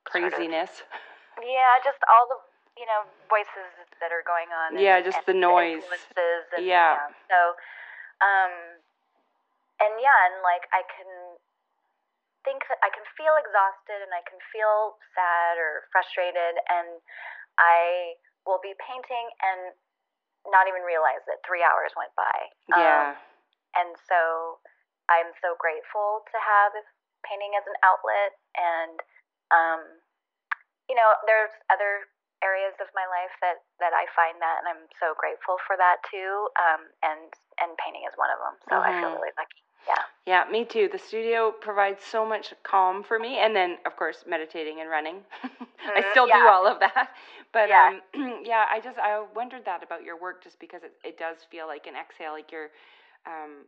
craziness. Sort of, yeah, just all the you know voices that are going on. And, yeah, just the noise. And, yeah. yeah. So, um, and yeah, and like I can think that I can feel exhausted and I can feel sad or frustrated, and I will be painting and not even realize that three hours went by. Yeah. Um, and so I'm so grateful to have painting as an outlet, and um, you know, there's other areas of my life that that I find that, and I'm so grateful for that too. Um, and and painting is one of them. So mm-hmm. I feel mm-hmm. really lucky. Yeah. Yeah, me too. The studio provides so much calm for me, and then of course meditating and running. mm-hmm, I still yeah. do all of that, but yeah. um, yeah, I just I wondered that about your work just because it it does feel like an exhale, like you're. Um,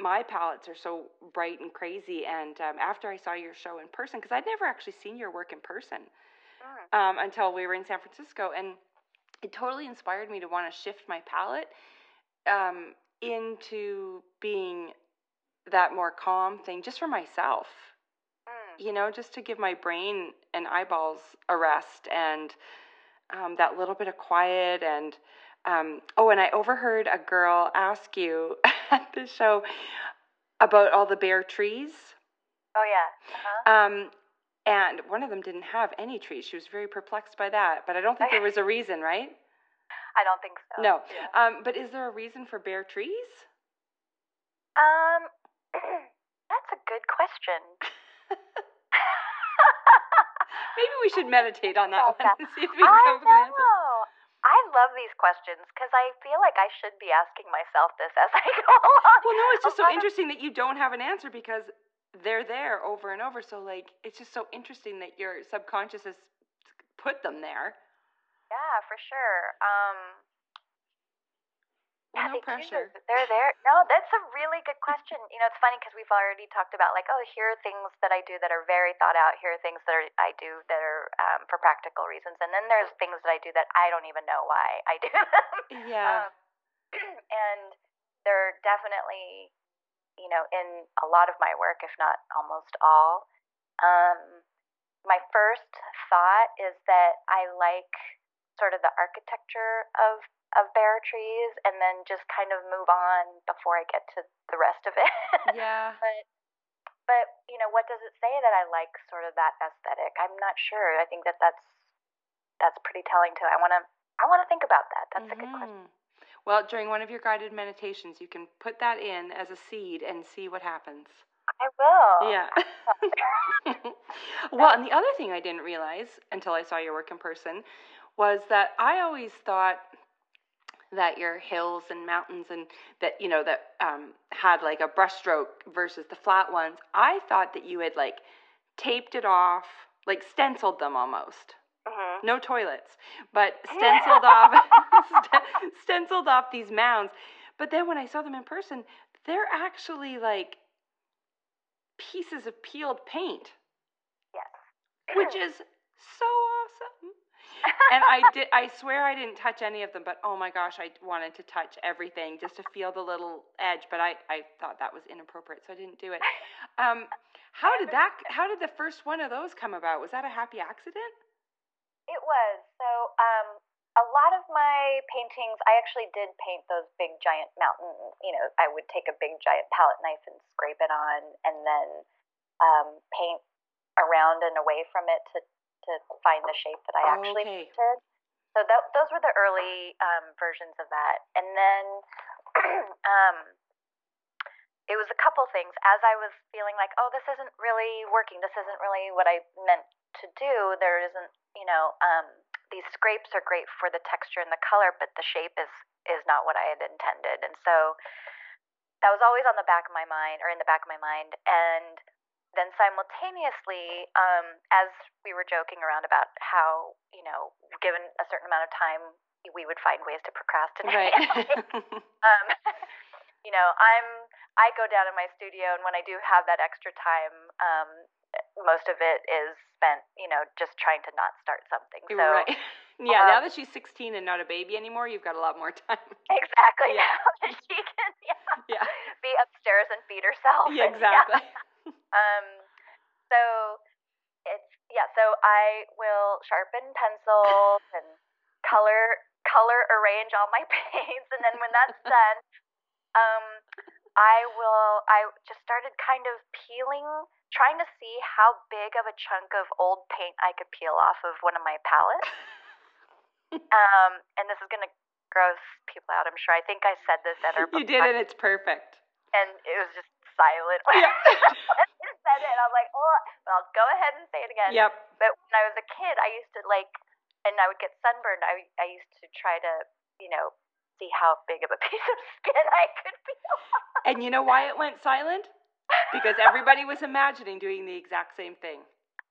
my palettes are so bright and crazy, and um, after I saw your show in person, because I'd never actually seen your work in person mm. um, until we were in San Francisco, and it totally inspired me to want to shift my palette. Um, into being that more calm thing just for myself. Mm. You know, just to give my brain and eyeballs a rest and um, that little bit of quiet and um, oh, and I overheard a girl ask you at the show about all the bare trees. Oh yeah. Uh-huh. Um, and one of them didn't have any trees. She was very perplexed by that, but I don't think there was a reason, right? I don't think so. No. Yeah. Um, but is there a reason for bare trees? Um, that's a good question. Maybe we should meditate on that one and see if we can come up with an answer. I love these questions because I feel like I should be asking myself this as I go along. Well, no, it's just so interesting that you don't have an answer because they're there over and over. So, like, it's just so interesting that your subconscious has put them there. Yeah, for sure. Um, yeah, no pressure. They're there. No, that's a really good question. You know, it's funny because we've already talked about like, oh, here are things that I do that are very thought out. Here are things that are, I do that are um, for practical reasons, and then there's things that I do that I don't even know why I do them. Yeah. Um, and they're definitely, you know, in a lot of my work, if not almost all. Um, my first thought is that I like sort of the architecture of of bare trees and then just kind of move on before I get to the rest of it. Yeah. but but you know, what does it say that I like sort of that aesthetic? I'm not sure. I think that that's that's pretty telling too. I want to I want to think about that. That's mm-hmm. a good question. Mm-hmm. Well, during one of your guided meditations, you can put that in as a seed and see what happens. I will. Yeah. well, and the other thing I didn't realize until I saw your work in person was that I always thought that your hills and mountains and that you know that um, had like a brushstroke versus the flat ones. I thought that you had like taped it off, like stenciled them almost. Mm-hmm. No toilets, but stenciled off, stenciled off these mounds. But then when I saw them in person, they're actually like pieces of peeled paint. Yes. Which is so awesome and I did. I swear I didn't touch any of them, but oh my gosh, I wanted to touch everything just to feel the little edge. But I, I thought that was inappropriate, so I didn't do it. Um, how did that? How did the first one of those come about? Was that a happy accident? It was. So, um, a lot of my paintings, I actually did paint those big giant mountains. You know, I would take a big giant palette knife and scrape it on, and then um, paint around and away from it to to find the shape that I actually okay. painted. So that, those were the early um, versions of that. And then um, it was a couple things. As I was feeling like, oh, this isn't really working, this isn't really what I meant to do, there isn't, you know, um, these scrapes are great for the texture and the color, but the shape is is not what I had intended. And so that was always on the back of my mind, or in the back of my mind. And then simultaneously, um, as we were joking around about how, you know, given a certain amount of time, we would find ways to procrastinate. Right. um, you know, I'm I go down in my studio, and when I do have that extra time, um, most of it is spent, you know, just trying to not start something. So, right. Yeah, um, now that she's 16 and not a baby anymore, you've got a lot more time. Exactly. Yeah. Now that she can yeah, Yeah. be upstairs and feed herself. Yeah, and, exactly. Um, so it's yeah. So I will sharpen pencils and color color arrange all my paints, and then when that's done, um, I will. I just started kind of peeling, trying to see how big of a chunk of old paint I could peel off of one of my palettes. um, and this is gonna gross people out. I'm sure. I think I said this at our you did it. It's perfect. and it was just silent. Yeah. I said it. I was like, oh, but I'll go ahead and say it again. Yep. But when I was a kid, I used to like, and I would get sunburned. I I used to try to, you know, see how big of a piece of skin I could peel. And you know why it went silent? Because everybody was imagining doing the exact same thing.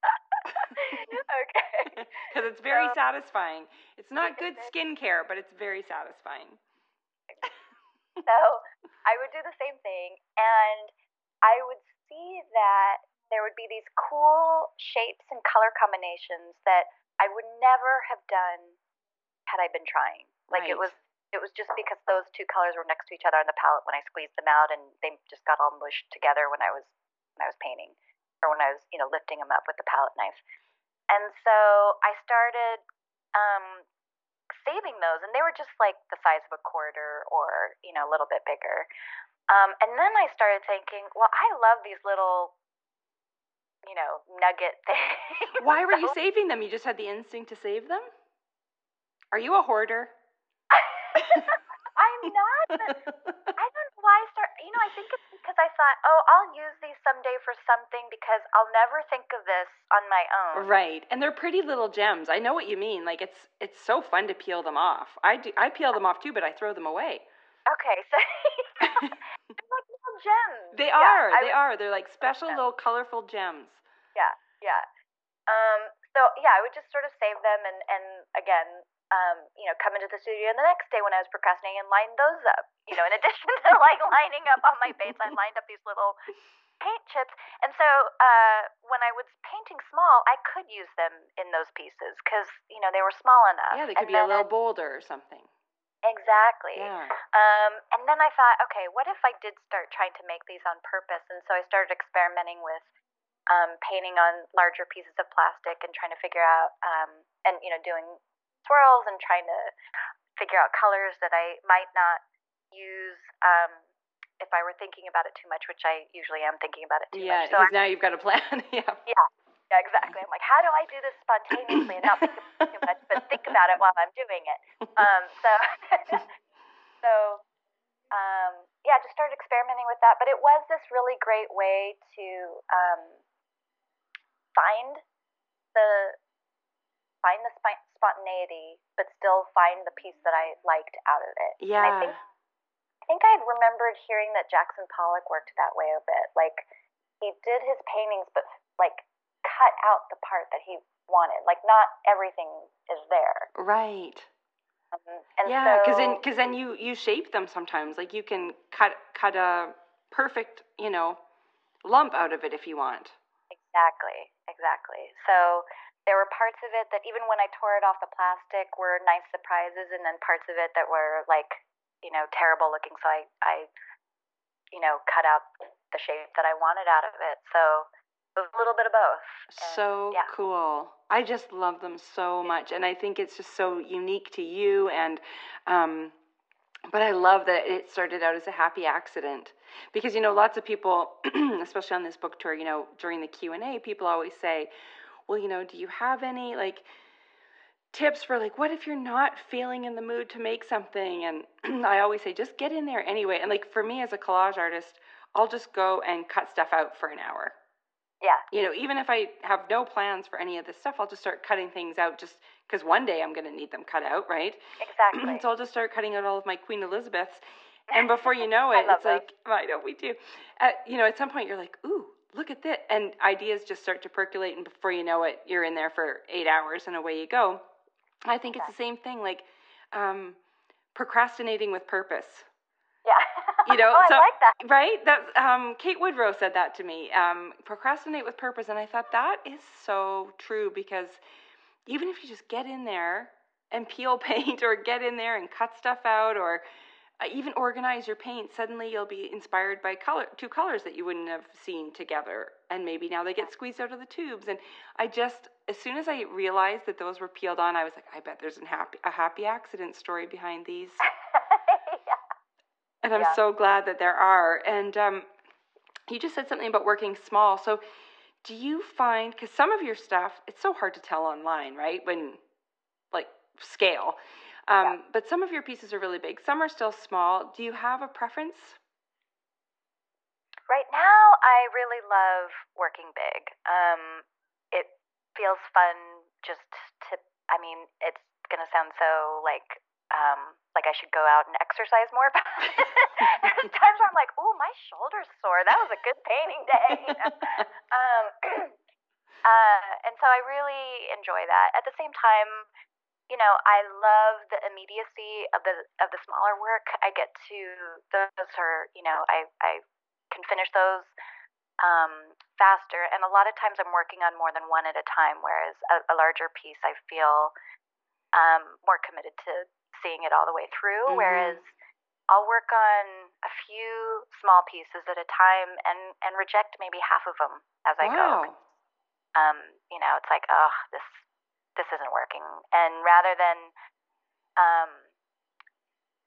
okay. Because it's very So- satisfying. It's not good skincare, but it's very satisfying. So I would do the same thing, and I would see that there would be these cool shapes and color combinations that I would never have done had I been trying. Like it was, it was just because those two colors were next to each other on the palette when I squeezed them out, and they just got all mushed together when I was when I was painting, or when I was you know lifting them up with the palette knife. And so I started um, saving those, and they were just like the size of a quarter or you know a little bit bigger. Um, and then I started thinking, well, I love these little, you know, nugget things. Why were you saving them? You just had the instinct to save them? Are you a hoarder? I'm not. I don't know why I start. You know, I think it's because I thought, oh, I'll use these someday for something because I'll never think of this on my own. Right. And they're pretty little gems. I know what you mean. Like it's it's so fun to peel them off. I do I peel them off too, but I throw them away. Okay, so they're like little gems. They Yeah, are. I they would- are. They're like special little colorful gems. Yeah, yeah. Um, so yeah, I would just sort of save them and and again, um, you know, come into the studio and the next day when I was procrastinating and line those up. You know, in addition to like lining up on my paints, I lined up these little paint chips. And so uh, when I was painting small, I could use them in those pieces because you know they were small enough. Yeah, they And could be a little boulder or something. Exactly. Yeah. Um, and then I thought, okay, what if I did start trying to make these on purpose? And so I started experimenting with um, painting on larger pieces of plastic and trying to figure out, um, and you know, doing swirls and trying to figure out colors that I might not use um, if I were thinking about it too much, which I usually am thinking about it too Yeah, much. So because now you've got a plan. yeah. yeah, yeah, exactly. I'm like, how do I do this spontaneously and not think about it too much, but think about it while I'm doing it? Um, so, so, um, yeah, just started experimenting with that. But it was this really great way to um, find the find the spi- spontaneity, but still find the piece that I liked out of it. And I think Yeah. I think I had remembered hearing that Jackson Pollock worked that way a bit. Like he did his paintings, but like cut out the part that he wanted. Like not everything is there. Right. Um, and yeah, because so, then because then you you shape them sometimes. Like you can cut cut a perfect you know lump out of it if you want. exactly, exactly. So there were parts of it that even when I tore it off the plastic were nice surprises, and then parts of it that were like you know terrible looking. So I I you know cut out the shape that I wanted out of it. So a little bit of both. And, so yeah. cool. I just love them so much, and I think it's just so unique to you. And um, but I love that it started out as a happy accident because you know lots of people, especially on this book tour, you know during the Q and A, people always say, "Well, you know, do you have any like?" tips for like what if you're not feeling in the mood to make something and i always say just get in there anyway and like for me as a collage artist i'll just go and cut stuff out for an hour Yeah. you know even if i have no plans for any of this stuff i'll just start cutting things out just because one day i'm going to need them cut out right? Exactly. so i'll just start cutting out all of my queen elizabeths. And before you know it it's like i know we do at, you know at some point you're like ooh look at that and ideas just start to percolate and before you know it you're in there for eight hours and away you go. I think it's the same thing like um, procrastinating with purpose Yeah. You know, oh, so- I like that. Right? That um, Kate Woodrow said that to me. Um, procrastinate with purpose, and I thought that is so true because even if you just get in there and peel paint, or get in there and cut stuff out, or uh, even organize your paint, suddenly you'll be inspired by color, two colors that you wouldn't have seen together, and maybe now they get squeezed out of the tubes. And I just, as soon as I realized that those were peeled on, I was like, I bet there's an happy, a happy accident story behind these. And I'm Yeah. so glad that there are. And um, you just said something about working small. So, do you find, because some of your stuff, it's so hard to tell online, right? When, like, scale. Um, Yeah. But some of your pieces are really big, some are still small. Do you have a preference? Right now, I really love working big. Um, it feels fun just to. I mean, it's gonna sound so like um, like I should go out and exercise more. But there's times where I'm like, "Ooh, my shoulder's sore. That was a good painting day." um, uh, and so I really enjoy that. At the same time, you know, I love the immediacy of the of the smaller work. I get to those are, you know, I I can finish those um, faster. And a lot of times I'm working on more than one at a time, whereas a, a larger piece I feel um, more committed to seeing it all the way through. Mhm. Whereas I'll work on a few small pieces at a time and and reject maybe half of them as I go um, you know, it's like, oh, this this isn't working. And rather than, um,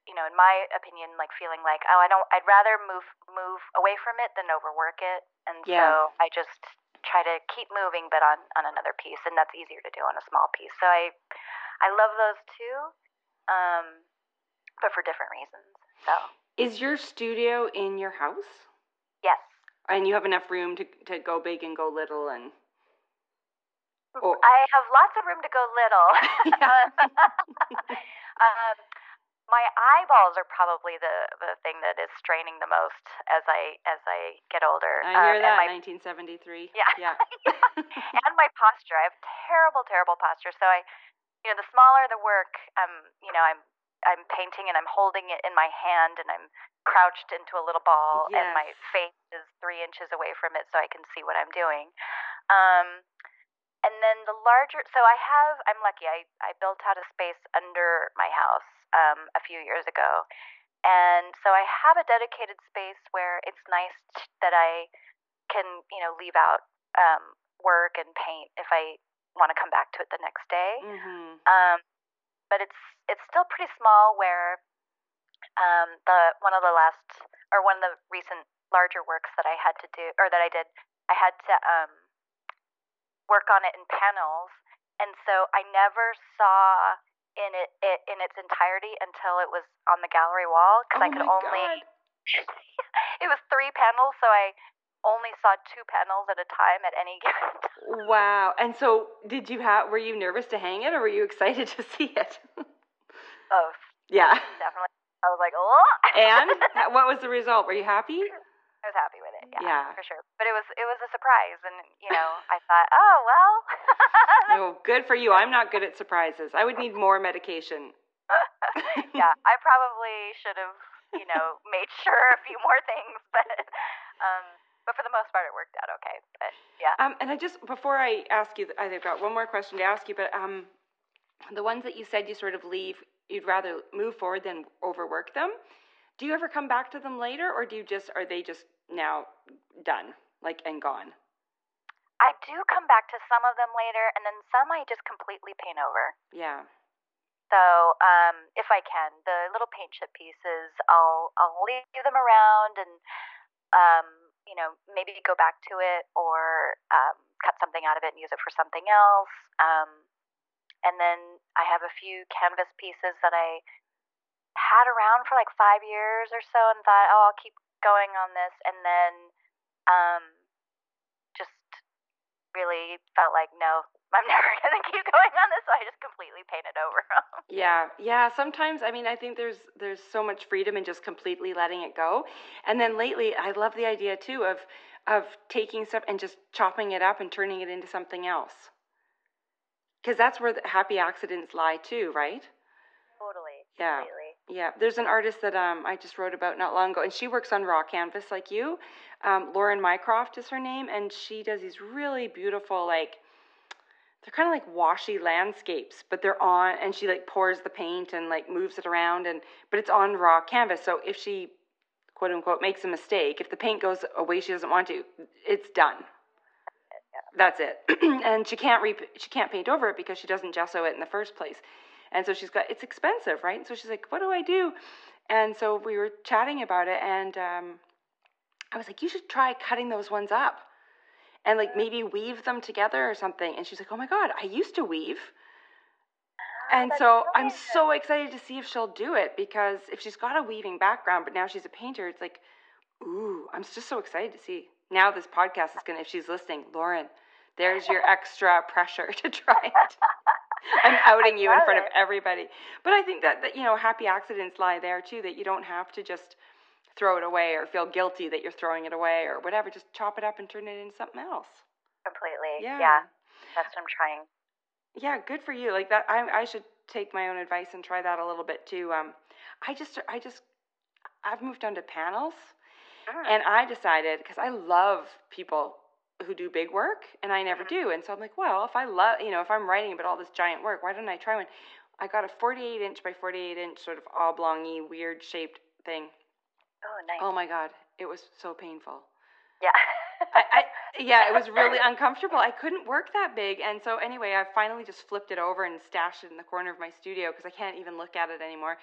you know, in my opinion, like feeling like, oh, I don't, I'd rather move move away from it than overwork it. And Yeah. so I just try to keep moving, but on on another piece, and that's easier to do on a small piece. So I I love those too, um, but for different reasons. So Is your studio in your house? yes. And you have enough room to, to go big and go little and. Oh. I have lots of room to go little. um, my eyeballs are probably the, the thing that is straining the most as I as I get older. I hear um, that, And, my, 1973. Yeah. Yeah. and my posture. I have terrible, terrible posture. So I, you know, the smaller the work, um, you know, I'm I'm painting and I'm holding it in my hand and I'm crouched into a little ball and my face is three inches away from it so I can see what I'm doing. Um, and then the larger, so I have, I'm lucky, I, I built out a space under my house um, a few years ago. And so I have a dedicated space where it's nice t- that I can, you know, leave out um, work and paint if I want to come back to it the next day. hmm Um, but it's it's still pretty small. Where um, the one of the last or one of the recent larger works that I had to do or that I did, I had to um, work on it in panels, and so I never saw in it, it in its entirety until it was on the gallery wall because Oh I could only. It was three panels, so I only saw two panels at a time at any given time. Wow. And so, did you have? Were you nervous to hang it, or were you excited to see it? Both, yeah. definitely. I was like, oh. And what was the result? Were you happy? I was happy with it. Yeah, Yeah. for sure. But it was it was a surprise, and you know, I thought, oh well. Oh, good for you. I'm not good at surprises. I would need more medication. yeah, I probably should have, you know, made sure a few more things, but um, but for the most part, it worked out okay. But yeah, Um, and I just before I ask you, I've got one more question to ask you. But um, the ones that you said you sort of leave, you'd rather move forward than overwork them. Do you ever come back to them later, or do you just are they just now done, like and gone? I do come back to some of them later, and then some I just completely paint over. Yeah. So um, if I can, the little paint chip pieces, I'll I'll leave them around and um, you know maybe go back to it or um, cut something out of it and use it for something else. Um, and then I have a few canvas pieces that I had around for like five years or so, and thought, oh, I'll keep going on this, and then um, just really felt like no. I'm never gonna keep going on this, so I just completely painted over 'em. Yeah, yeah. Sometimes, I mean, I think there's there's so much freedom in just completely letting it go. And then lately, I love the idea too of of taking stuff and just chopping it up and turning it into something else. Because that's where the happy accidents lie too, right? Totally. Yeah. Completely. Yeah, there's an artist that um I just wrote about not long ago, and she works on raw canvas like you. Um, Lauren Mycroft is her name, and she does these really beautiful like they're kind of like washy landscapes, but they're on, and she like pours the paint and like moves it around, and but it's on raw canvas. So if she quote unquote makes a mistake, if the paint goes away she doesn't want to, it's done. That's it, and she can't re- she can't paint over it because she doesn't gesso it in the first place. And so she's got it's expensive, right? So she's like, "What do I do?" And so we were chatting about it, and um, I was like, "You should try cutting those ones up, and like maybe weave them together or something." And she's like, "Oh my god, I used to weave." Ah, And so I'm so excited to see if she'll do it because if she's got a weaving background, but now she's a painter, it's like, ooh, I'm just so excited to see. Now this podcast is gonna, if she's listening, Lauren, there's your extra pressure to try it. I'm outing you in front of everybody. But I think that, that, you know, happy accidents lie there too, that you don't have to just throw it away or feel guilty that you're throwing it away or whatever. Just chop it up and turn it into something else. Completely. Yeah. yeah. That's what I'm trying. Yeah, good for you. Like that, I I should take my own advice and try that a little bit too. Um, I just I just I've moved on to panels, Mm. and I decided because I love people who do big work, and I never do. And so I'm like, well, if I love, you know, if I'm writing about all this giant work, why don't I try one? I got a 48 inch by 48 inch sort of oblongy, weird shaped thing. Oh, nice. Oh my god, it was so painful. yeah. I, I yeah, it was really uncomfortable. I couldn't work that big, and so anyway, I finally just flipped it over and stashed it in the corner of my studio because I can't even look at it anymore.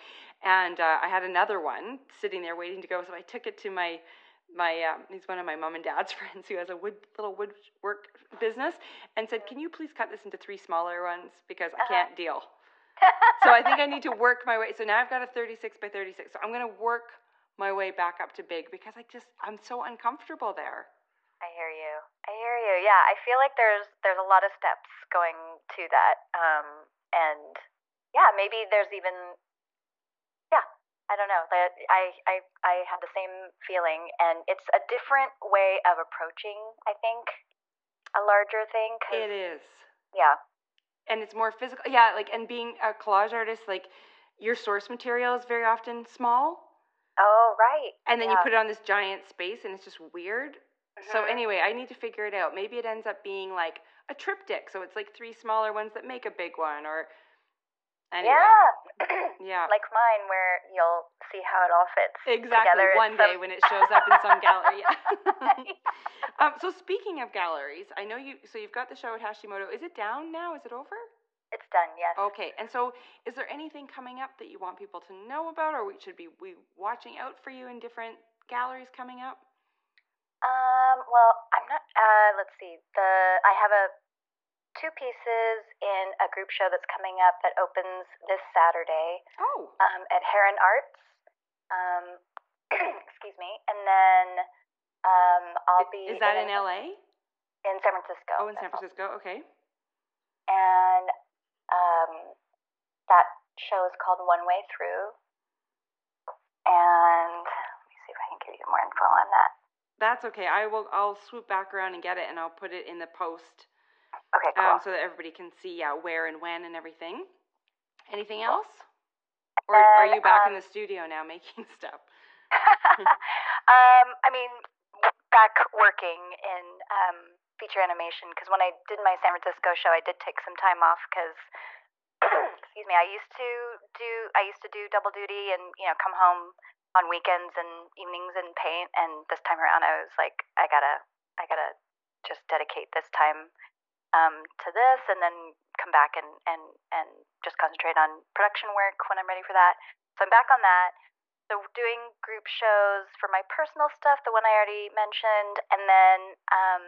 And uh, I had another one sitting there waiting to go, so I took it to my my um, he's one of my mom and dad's friends who has a wood little woodwork business, and said, "Can you please cut this into three smaller ones because I Uh-huh. can't deal." So I think I need to work my way. So now I've got a 36 by 36. So I'm gonna work my way back up to big because I just I'm so uncomfortable there. I hear you. I hear you. Yeah, I feel like there's there's a lot of steps going to that. Um, and yeah, maybe there's even yeah, I don't know. I I I had the same feeling, and it's a different way of approaching. I think a larger thing. 'cause- It is. Yeah. And it's more physical. Yeah, like, and being a collage artist, like, your source material is very often small. Oh right. And then you put it on this giant space, and it's just weird. So, Mhm. anyway, I need to figure it out. Maybe it ends up being like a triptych. So it's like three smaller ones that make a big one. Or, anyway. Yeah. Yeah. like mine, where you'll see how it all fits Exactly. together. One some- day when it shows up in some gallery. Yeah. um, so speaking of galleries, I know you. So you've got the show at Hashimoto. Is it down now? Is it over? It's done. Yes. Okay. And so, is there anything coming up that you want people to know about, or we should be we watching out for you in different galleries coming up? Um, well, I'm not. Uh, let's see. The I have a two pieces in a group show that's coming up that opens this Saturday Oh. um, at Heron Arts. Um, excuse me, and then um, I'll be Is that in an- LA? in San Francisco. Oh, in San. Francisco. Okay. And um, that show is called One Way Through. And let me see if I can give you more info on that. That's okay. I will. I'll swoop back around and get it, and I'll put it in the post Okay, cool. um, so that everybody can see yeah where and when and everything. Anything Cool. else? Or are you back in um, the studio now making stuff? um, I mean, back working in um, feature animation because when I did my San Francisco show, I did take some time off because, excuse me, I used to do I used to do double duty and you know come home on weekends and evenings and paint. And this time around, I was like, I gotta I gotta just dedicate this time um, to this, and then come back and and and just concentrate on production work when I'm ready for that. So I'm back on that. So doing group shows for my personal stuff, the one I already mentioned, and then um,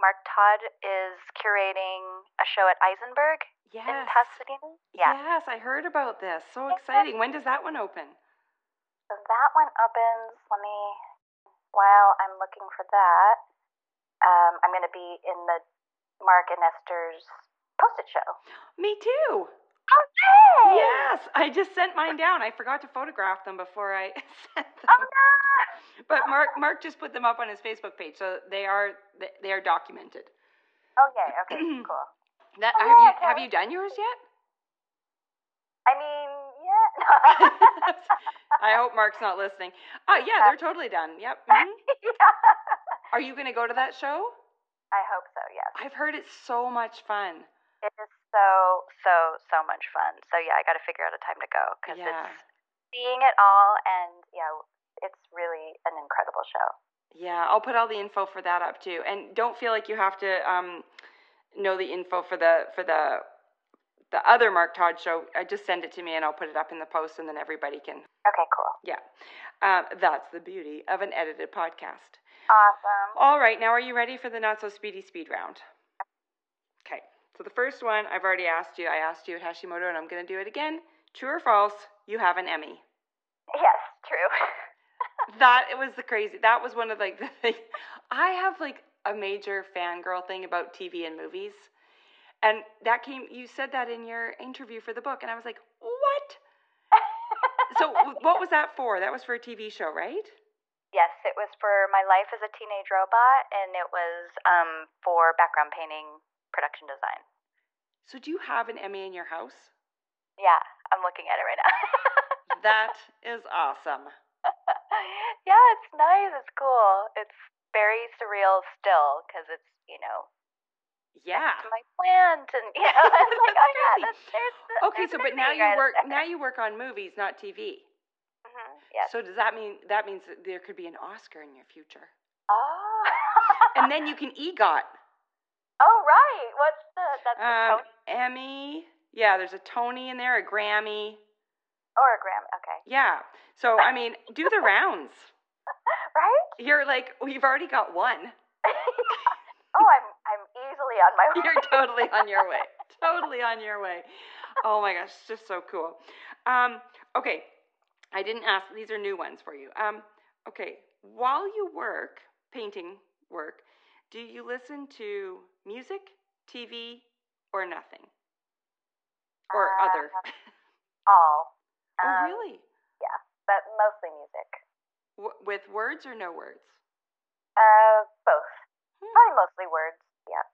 Mark Todd is curating a show at Eisenberg in Yes. Pasadena. Yeah. Yes, I heard about this. So exciting. When does that one open? So that one opens. Let me. While I'm looking for that, um, I'm going to be in the Mark and Esther's post-it show. Me too. Oh, yay! Yes, I just sent mine down. I forgot to photograph them before I sent them. Oh no! But Mark Mark just put them up on his Facebook page, so they are they- are documented. Yay! Okay, cool. That Oh, have you yeah, have you done yours yet? I mean, yeah, I hope Mark's not listening. Oh yeah, they're totally done. Yep. mhm. yeah. Are you going to go to that show? I hope so. Yes. I've heard it's so much fun. It is so so so much fun. So yeah, I got to figure out a time to go because Yeah. it's seeing it all, and yeah, it's really an incredible show. Yeah, I'll put all the info for that up too. And don't feel like you have to um, know the info for the for the the other Mark Todd show. I just send it to me and I'll put it up in the post, and then everybody can. Okay, cool, Yeah, um, that's the beauty of an edited podcast. awesome. All right, now are you ready for the not so speedy speed round? So the first one I've already asked you. I asked you at Hashimoto, and I'm going to do it again. True or false? You have an Emmy. Yes, true. that it was the crazy. That was one of like the thing. I have like a major fangirl thing about TV and movies, and that came. You said that in your interview for the book, and I was like, what? So what was that for? That was for a TV show, right? yes, it was for my life as a teenage robot, and it was um for background painting production design. So do you have an Emmy in your house? Yeah, I'm looking at it right now. That is awesome. yeah, it's nice. It's cool. It's very surreal still because it's you know Yeah. my plant and you know it's like oh yeah, that's, there's the, Okay, there's so but now you work now you work on movies, not TV. Mhm, Yes. So does that mean that means that there could be an Oscar in your future? oh. And then you can EGOT. Oh right. What's the that's the Um, Tony Emmy. Yeah, there's a Tony in there, a Grammy. or a Grammy, Okay. Yeah. So I mean, do the rounds. Right. You're like, we've already got one. oh, I'm I'm easily on my way. You're totally on your way. Totally on your way. Oh my gosh, it's just so cool. Um, okay, I didn't ask. These are new ones for you. Um, okay, while you work, painting work, do you listen to music, TV, or nothing, or Uh, other? All. oh, Um, really? Yeah, but mostly music. W- with words or no words? Uh, both. Hmm. Probably mostly words. Yeah.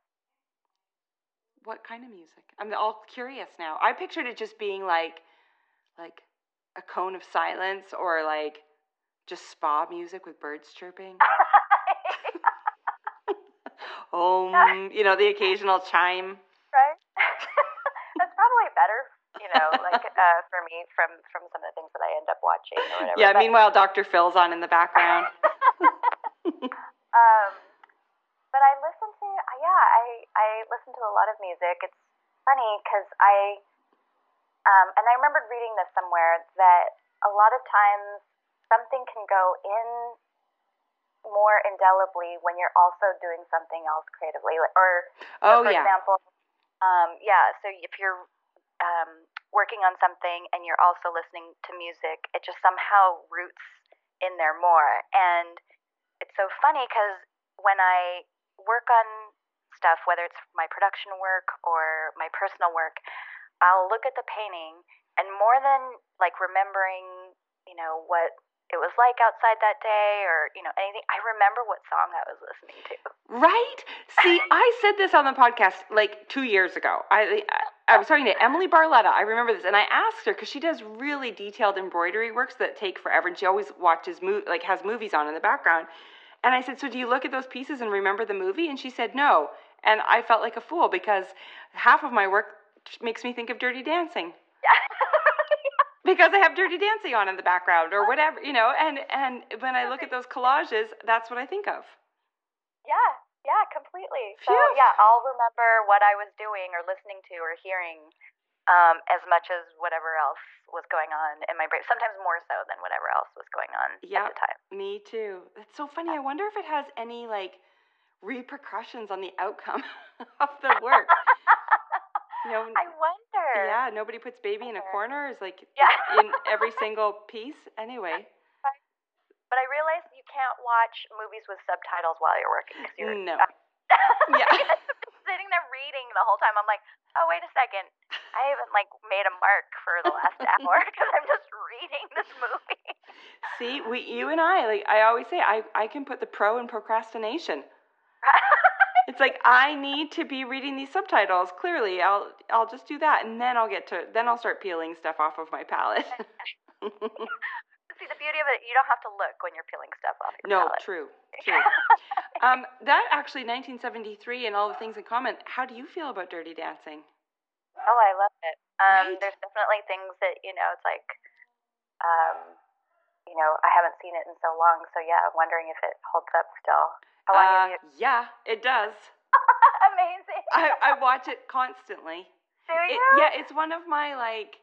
What kind of music? I'm all curious now. I pictured it just being like, like a cone of silence, or like just spa music with birds chirping. Um, you know, the occasional chime. right? That's probably better, you know, like uh, for me from from some of the things that I end up watching or whatever. Yeah. But, Meanwhile, Dr. Phil's on in the background. um, but I listen to yeah, I I listen to a lot of music. It's funny because I um, and I remembered reading this somewhere that a lot of times something can go in more indelibly when you're also doing something else creatively, like, or Oh so for yeah. example, um, yeah. So if you're um, working on something and you're also listening to music, it just somehow roots in there more. And it's so funny because when I work on stuff, whether it's my production work or my personal work, I'll look at the painting and more than like remembering, you know, what it was like outside that day or, you know, anything, I remember what song I was listening to. Right? See, I said this on the podcast like two years ago. I, I, I was talking to Emily Barletta. I remember this, and I asked her because she does really detailed embroidery works that take forever, and she always watches mo- like has movies on in the background. And I said, "So do you look at those pieces and remember the movie?" And she said, "No." And I felt like a fool because half of my work makes me think of Dirty Dancing because I have Dirty Dancing on in the background or whatever, you know. And and when I look at those collages, that's what I think of. Yeah, yeah, completely. So Phew. yeah, I'll remember what I was doing or listening to or hearing um, as much as whatever else was going on in my brain. Sometimes more so than whatever else was going on Yep. at the time. Me too. That's so funny. I wonder if it has any like repercussions on the outcome of the work. Know, I wonder. yeah, nobody puts baby in a corner is like Yeah. in every single piece. Anyway, But I realize you can't watch movies with subtitles while you're working. 'cause you're, no. yeah. Yeah. Sitting there reading the whole time. I'm like, oh wait a second. I haven't like made a mark for the last hour because I'm just reading this movie. See, we, you and I, like I always say, I, I can put the pro in procrastination. It's like I need to be reading these subtitles. Clearly, I'll I'll just do that, and then I'll get to then I'll start peeling stuff off of my palette. See, the beauty of it, you don't have to look when you're peeling stuff off your no, palette. true, true. um, that actually 1973 and all the things in common. How do you feel about Dirty Dancing? Oh, I love it. Um, Right? There's definitely things that you know. It's like, um, you know, I haven't seen it in so long, so yeah, I'm wondering if it holds up still. Long Uh, yeah, it does. Amazing. I, I watch it constantly. Do It, you? yeah, it's one of my like.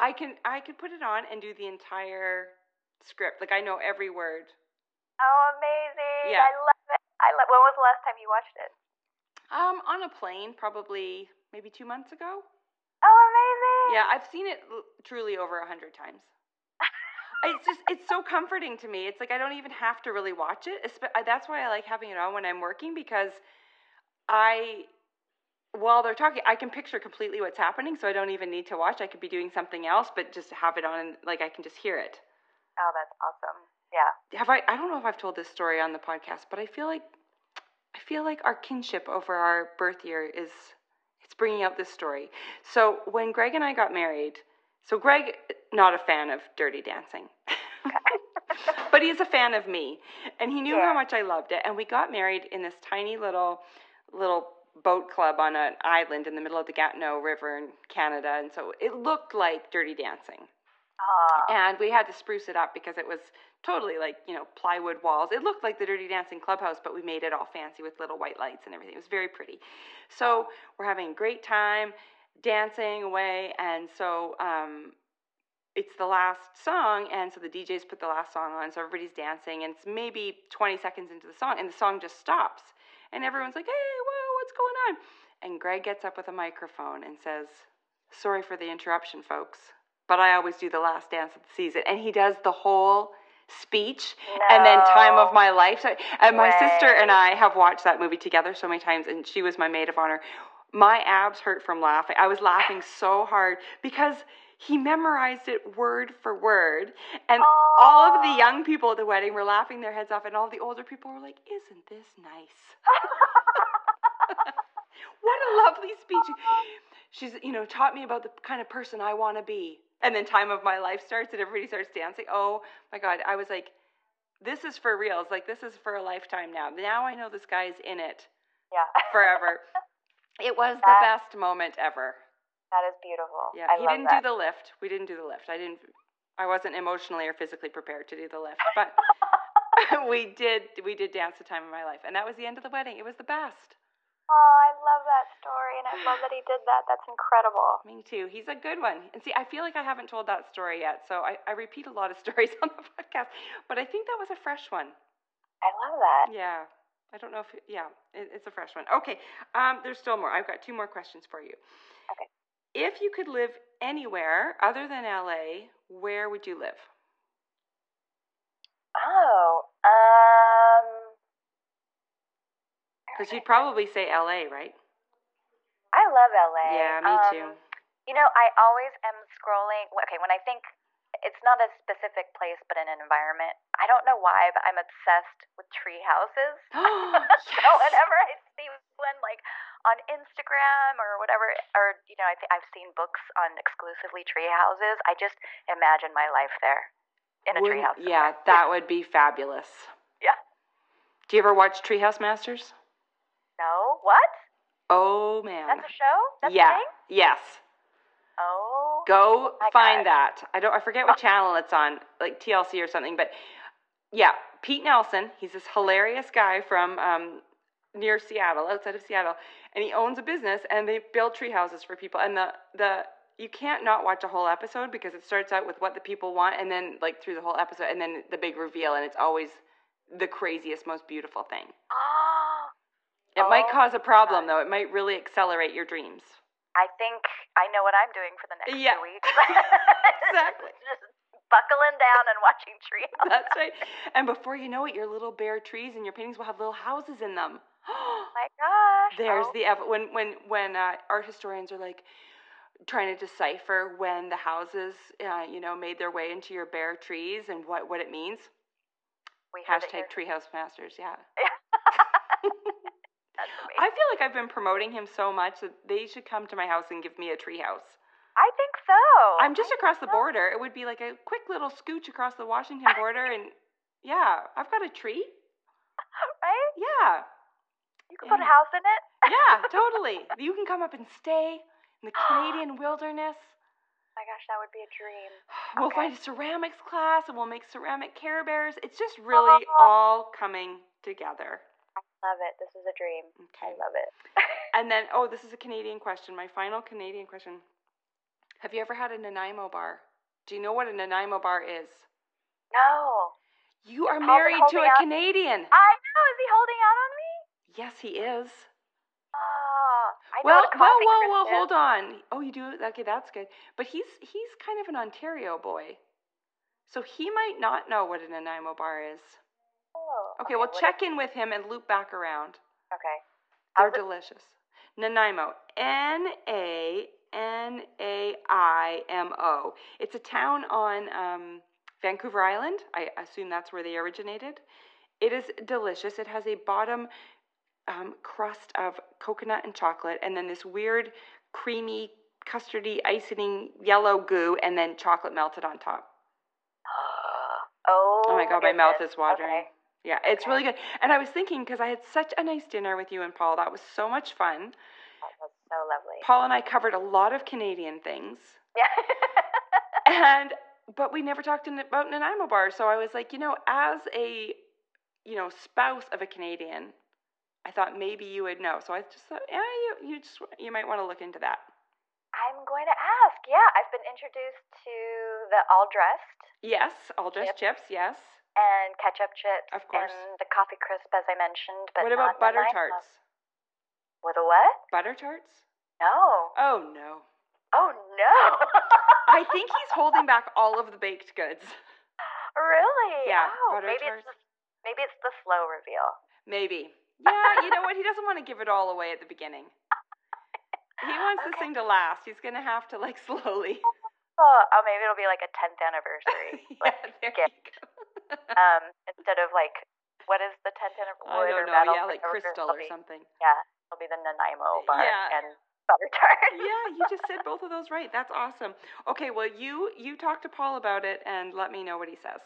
I can I could put it on and do the entire script. Like I know every word. Oh, amazing. Yeah. I love it. I love. When was the last time you watched it? Um, on a plane, probably maybe two months ago. Oh, amazing. Yeah, I've seen it l- truly over a hundred times. It's just it's so comforting to me. It's like I don't even have to really watch it. That's why I like having it on when I'm working because I while they're talking, I can picture completely what's happening, so I don't even need to watch. I could be doing something else, but just have it on and like I can just hear it. Oh, that's awesome. Yeah. Have I I don't know if I've told this story on the podcast, but I feel like I feel like our kinship over our birth year is it's bringing out this story. So when Greg and I got married, so Greg not a fan of Dirty Dancing. but he's a fan of me, and he knew Yeah. how much I loved it. And we got married in this tiny little little boat club on an island in the middle of the Gatineau River in Canada, and so it looked like Dirty Dancing and we had to spruce it up because it was totally like you know plywood walls it looked like the dirty dancing clubhouse but we made it all fancy with little white lights and everything it was very pretty so we're having a great time dancing away and so um it's the last song and so the djs put the last song on so everybody's dancing and it's maybe 20 seconds into the song and the song just stops and everyone's like hey whoa what's going on and greg gets up with a microphone and says sorry for the interruption folks but I always do the last dance of the season. And he does the whole speech and then time of my life. And my sister and I have watched that movie together so many times, and she was my maid of honor. My abs hurt from laughing. I was laughing so hard because he memorized it word for word. And all of the young people at the wedding were laughing their heads off, and all the older people were like, Isn't this nice? what a lovely speech. She's, you know, taught me about the kind of person I want to be. And then time of my life starts and everybody starts dancing. Oh my God. I was like, this is for real. It's like, this is for a lifetime now. Now I know this guy's in it yeah. forever. It was the best moment ever. That is beautiful. Yeah. I he didn't that. do the lift. We didn't do the lift. I didn't, I wasn't emotionally or physically prepared to do the lift, but we did, we did dance the time of my life. And that was the end of the wedding. It was the best. Oh, I love that story, and I love that he did that. That's incredible. Me too. He's a good one. And see, I feel like I haven't told that story yet, so I, I repeat a lot of stories on the podcast, but I think that was a fresh one. I love that. Yeah. I don't know if, yeah, it, it's a fresh one. Okay. Um, there's still more. I've got two more questions for you. Okay. If you could live anywhere other than LA, where would you live? Oh, um. Because you'd probably say LA, right? I love LA. Yeah, me Um, too. You know, I always am scrolling. Okay, when I think it's not a specific place, but an environment. I don't know why, but I'm obsessed with tree houses. so whenever I see one, like on Instagram or whatever, or you know, I think I've seen books on exclusively tree houses. I just imagine my life there in a tree house. Yeah, that would be fabulous. Yeah. Do you ever watch Treehouse Masters? No, what? Oh man. That's a show. That's yeah. a thing. Yes. Oh. Go my find that. I don't I forget what channel it's on, like TLC or something, but yeah, Pete Nelson, he's this hilarious guy from um, near Seattle, outside of Seattle, and he owns a business and they build tree houses for people and the the you can't not watch a whole episode because it starts out with what the people want and then like through the whole episode and then the big reveal and it's always the craziest most beautiful thing. Oh. It might Oh cause a problem though. It might really accelerate your dreams. I think I know what I'm doing for the next Yeah. two weeks. Exactly. Just buckling down and watching Treehouse. That's right. And before you know it, your little bare trees and your paintings will have little houses in them. Oh my gosh. There's oh. the ev- when when when uh, art historians are like trying to decipher when the houses, uh, you know, made their way into your bare trees and what what it means. we Hashtag. Treehouse Masters. Yeah. I feel like I've been promoting him so much that they should come to my house and give me a tree house. I think so. I'm just I across the so. border. It would be like a quick little scooch across the Washington border, and yeah, I've got a tree. Right? Yeah, You could put a house in it. yeah, totally. You can come up and stay in the Canadian wilderness. my gosh, that would be a dream. We'll Okay. find a ceramics class, and we'll make ceramic Care Bears. It's just really all coming together. Love it. This is a dream. I Okay. love it. And then, oh, this is a Canadian question. My final Canadian question. Have you ever had a Nanaimo bar? Do you know what a Nanaimo bar is? no. You are Paul married to a out? Canadian. I know. Is he holding out on me? Yes, he is. Oh, I know Well, a well, well, well, hold on. Oh, you do? Okay, that's good. But he's he's kind of an Ontario boy. So he might not know what a Nanaimo bar is. Oh, Okay, well, is- check in with him and loop back around. Okay. They're delicious. Nanaimo. N A N A I M O. It's a town on um, Vancouver Island. I assume that's where they originated. It is delicious. It has a bottom um, crust of coconut and chocolate, and then this weird, creamy, custardy, icing yellow goo, and then chocolate melted on top. oh. Oh my god, my mouth is watering. Okay. Yeah, it's Okay. really good. And I was thinking, because I had such a nice dinner with you and Paul, that was so much fun. That was so lovely. Paul and I covered a lot of Canadian things, Yeah. and but we never talked in, about Nanaimo bars. So I was like, you know, as a you know spouse of a Canadian, I thought maybe you would know. So I just thought, yeah, you you just you might want to look into that. I'm going to ask. Yeah, I've been introduced to the all dressed Yes, all dressed chips. Yes. And ketchup chips. Of course. And the coffee crisp, as I mentioned. But what about butter tarts? With a what? Butter tarts? No. Oh no. Oh no. I think he's holding back all of the baked goods. really. Yeah, Oh, butter maybe tarts. it's the, maybe it's the slow reveal. Maybe. Yeah, you know what? He doesn't want to give it all away at the beginning. He wants this thing to last. He's gonna have to like slowly. Oh, oh, maybe it'll be like a 10th anniversary. yeah, there gift. you go. Um, instead of like, what is the 10th anniversary? I Wood don't or know. metal Yeah, like crystal or be- something. Yeah, it'll be the Nanaimo bar Yeah. and butter tart. yeah, you just said both of those right. That's awesome. Okay, well you you talk to Paul about it and let me know what he says.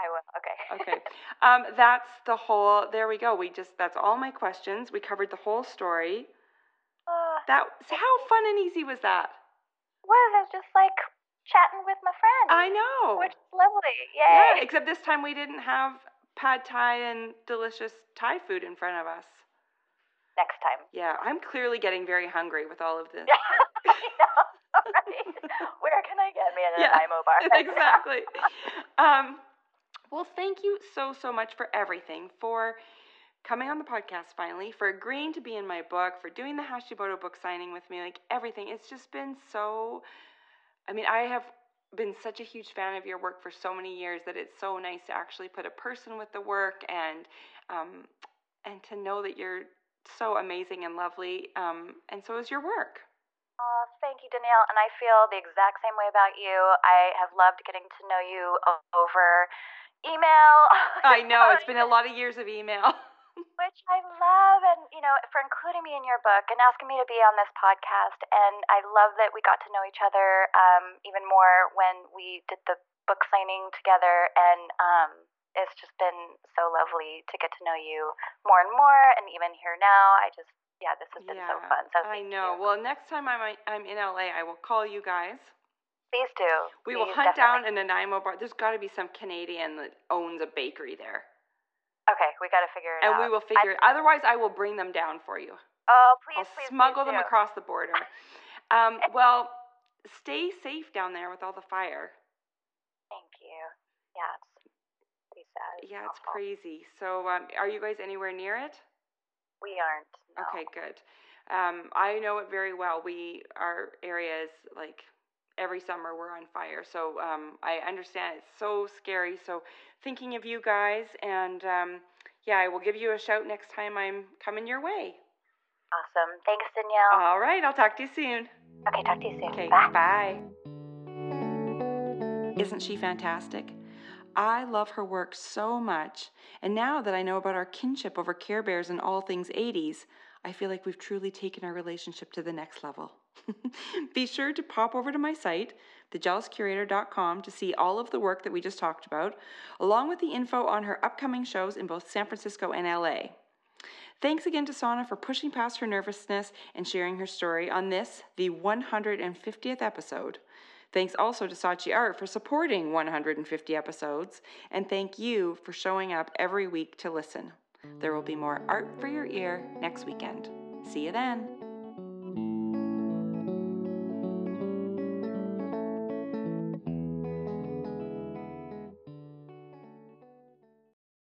I will. Okay. Okay. Um, that's the whole. There we go. We just that's all my questions. We covered the whole story. Uh, That how fun and easy was that? was it was just like chatting with my friends? I know. Which is lovely. Yeah, except this time we didn't have pad thai and delicious Thai food in front of us. Next time. Yeah, I'm clearly getting very hungry with all of this. Yeah. I know. Right. Where can I get me a Yeah, Nanaimo bar? exactly. Um, well, thank you so, so much for everything, for coming on the podcast finally, for agreeing to be in my book, for doing the Hashimoto book signing with me, like everything. It's just been so, I mean, I have been such a huge fan of your work for so many years that it's so nice to actually put a person with the work and, um, and to know that you're so amazing and lovely. Um, and so is your work. Oh, thank you, Danielle. And I feel the exact same way about you. I have loved getting to know you over email. I know, it's been a lot of years of email. which I love, and you know, for including me in your book and asking me to be on this podcast. And I love that we got to know each other um, even more when we did the book signing together. And um, it's just been so lovely to get to know you more and more. And even here now, I just yeah, this has been so fun. So I know. you. Well, next time I'm I'm in LA, I will call you guys. please do. We will Please, hunt down definitely. a Nanaimo bar. There's got to be some Canadian that owns a bakery there, Okay, we got to figure it and out. And we will figure. it out. Otherwise, I will bring them down for you. Oh, please, I'll please, smuggle please them do. across the border. Um, well, stay safe down there with all the fire. Thank you. Yeah, it's pretty sad. Yeah, it's awful. crazy. So, um, are you guys anywhere near it? We aren't. No. Okay, good. Um, I know it very well. We our area is like every summer we're on fire, so um, I understand it's so scary. So thinking of you guys, and um, yeah, I will give you a shout next time I'm coming your way. Awesome. Thanks, Danielle. All right, I'll talk to you soon. okay, talk to you soon. Okay, Bye. bye. Isn't she fantastic? I love her work so much, and now that I know about our kinship over Care Bears and all things 80s, I feel like we've truly taken our relationship to the next level. Be sure to pop over to my site, thejealouscurator.com, to see all of the work that we just talked about, along with the info on her upcoming shows in both San Francisco and LA. Thanks again to Seonna for pushing past her nervousness and sharing her story on this, the 150th episode. Thanks also to Saatchi Art for supporting 150 episodes, and thank you for showing up every week to listen. There will be more art for your ear next weekend. See you then.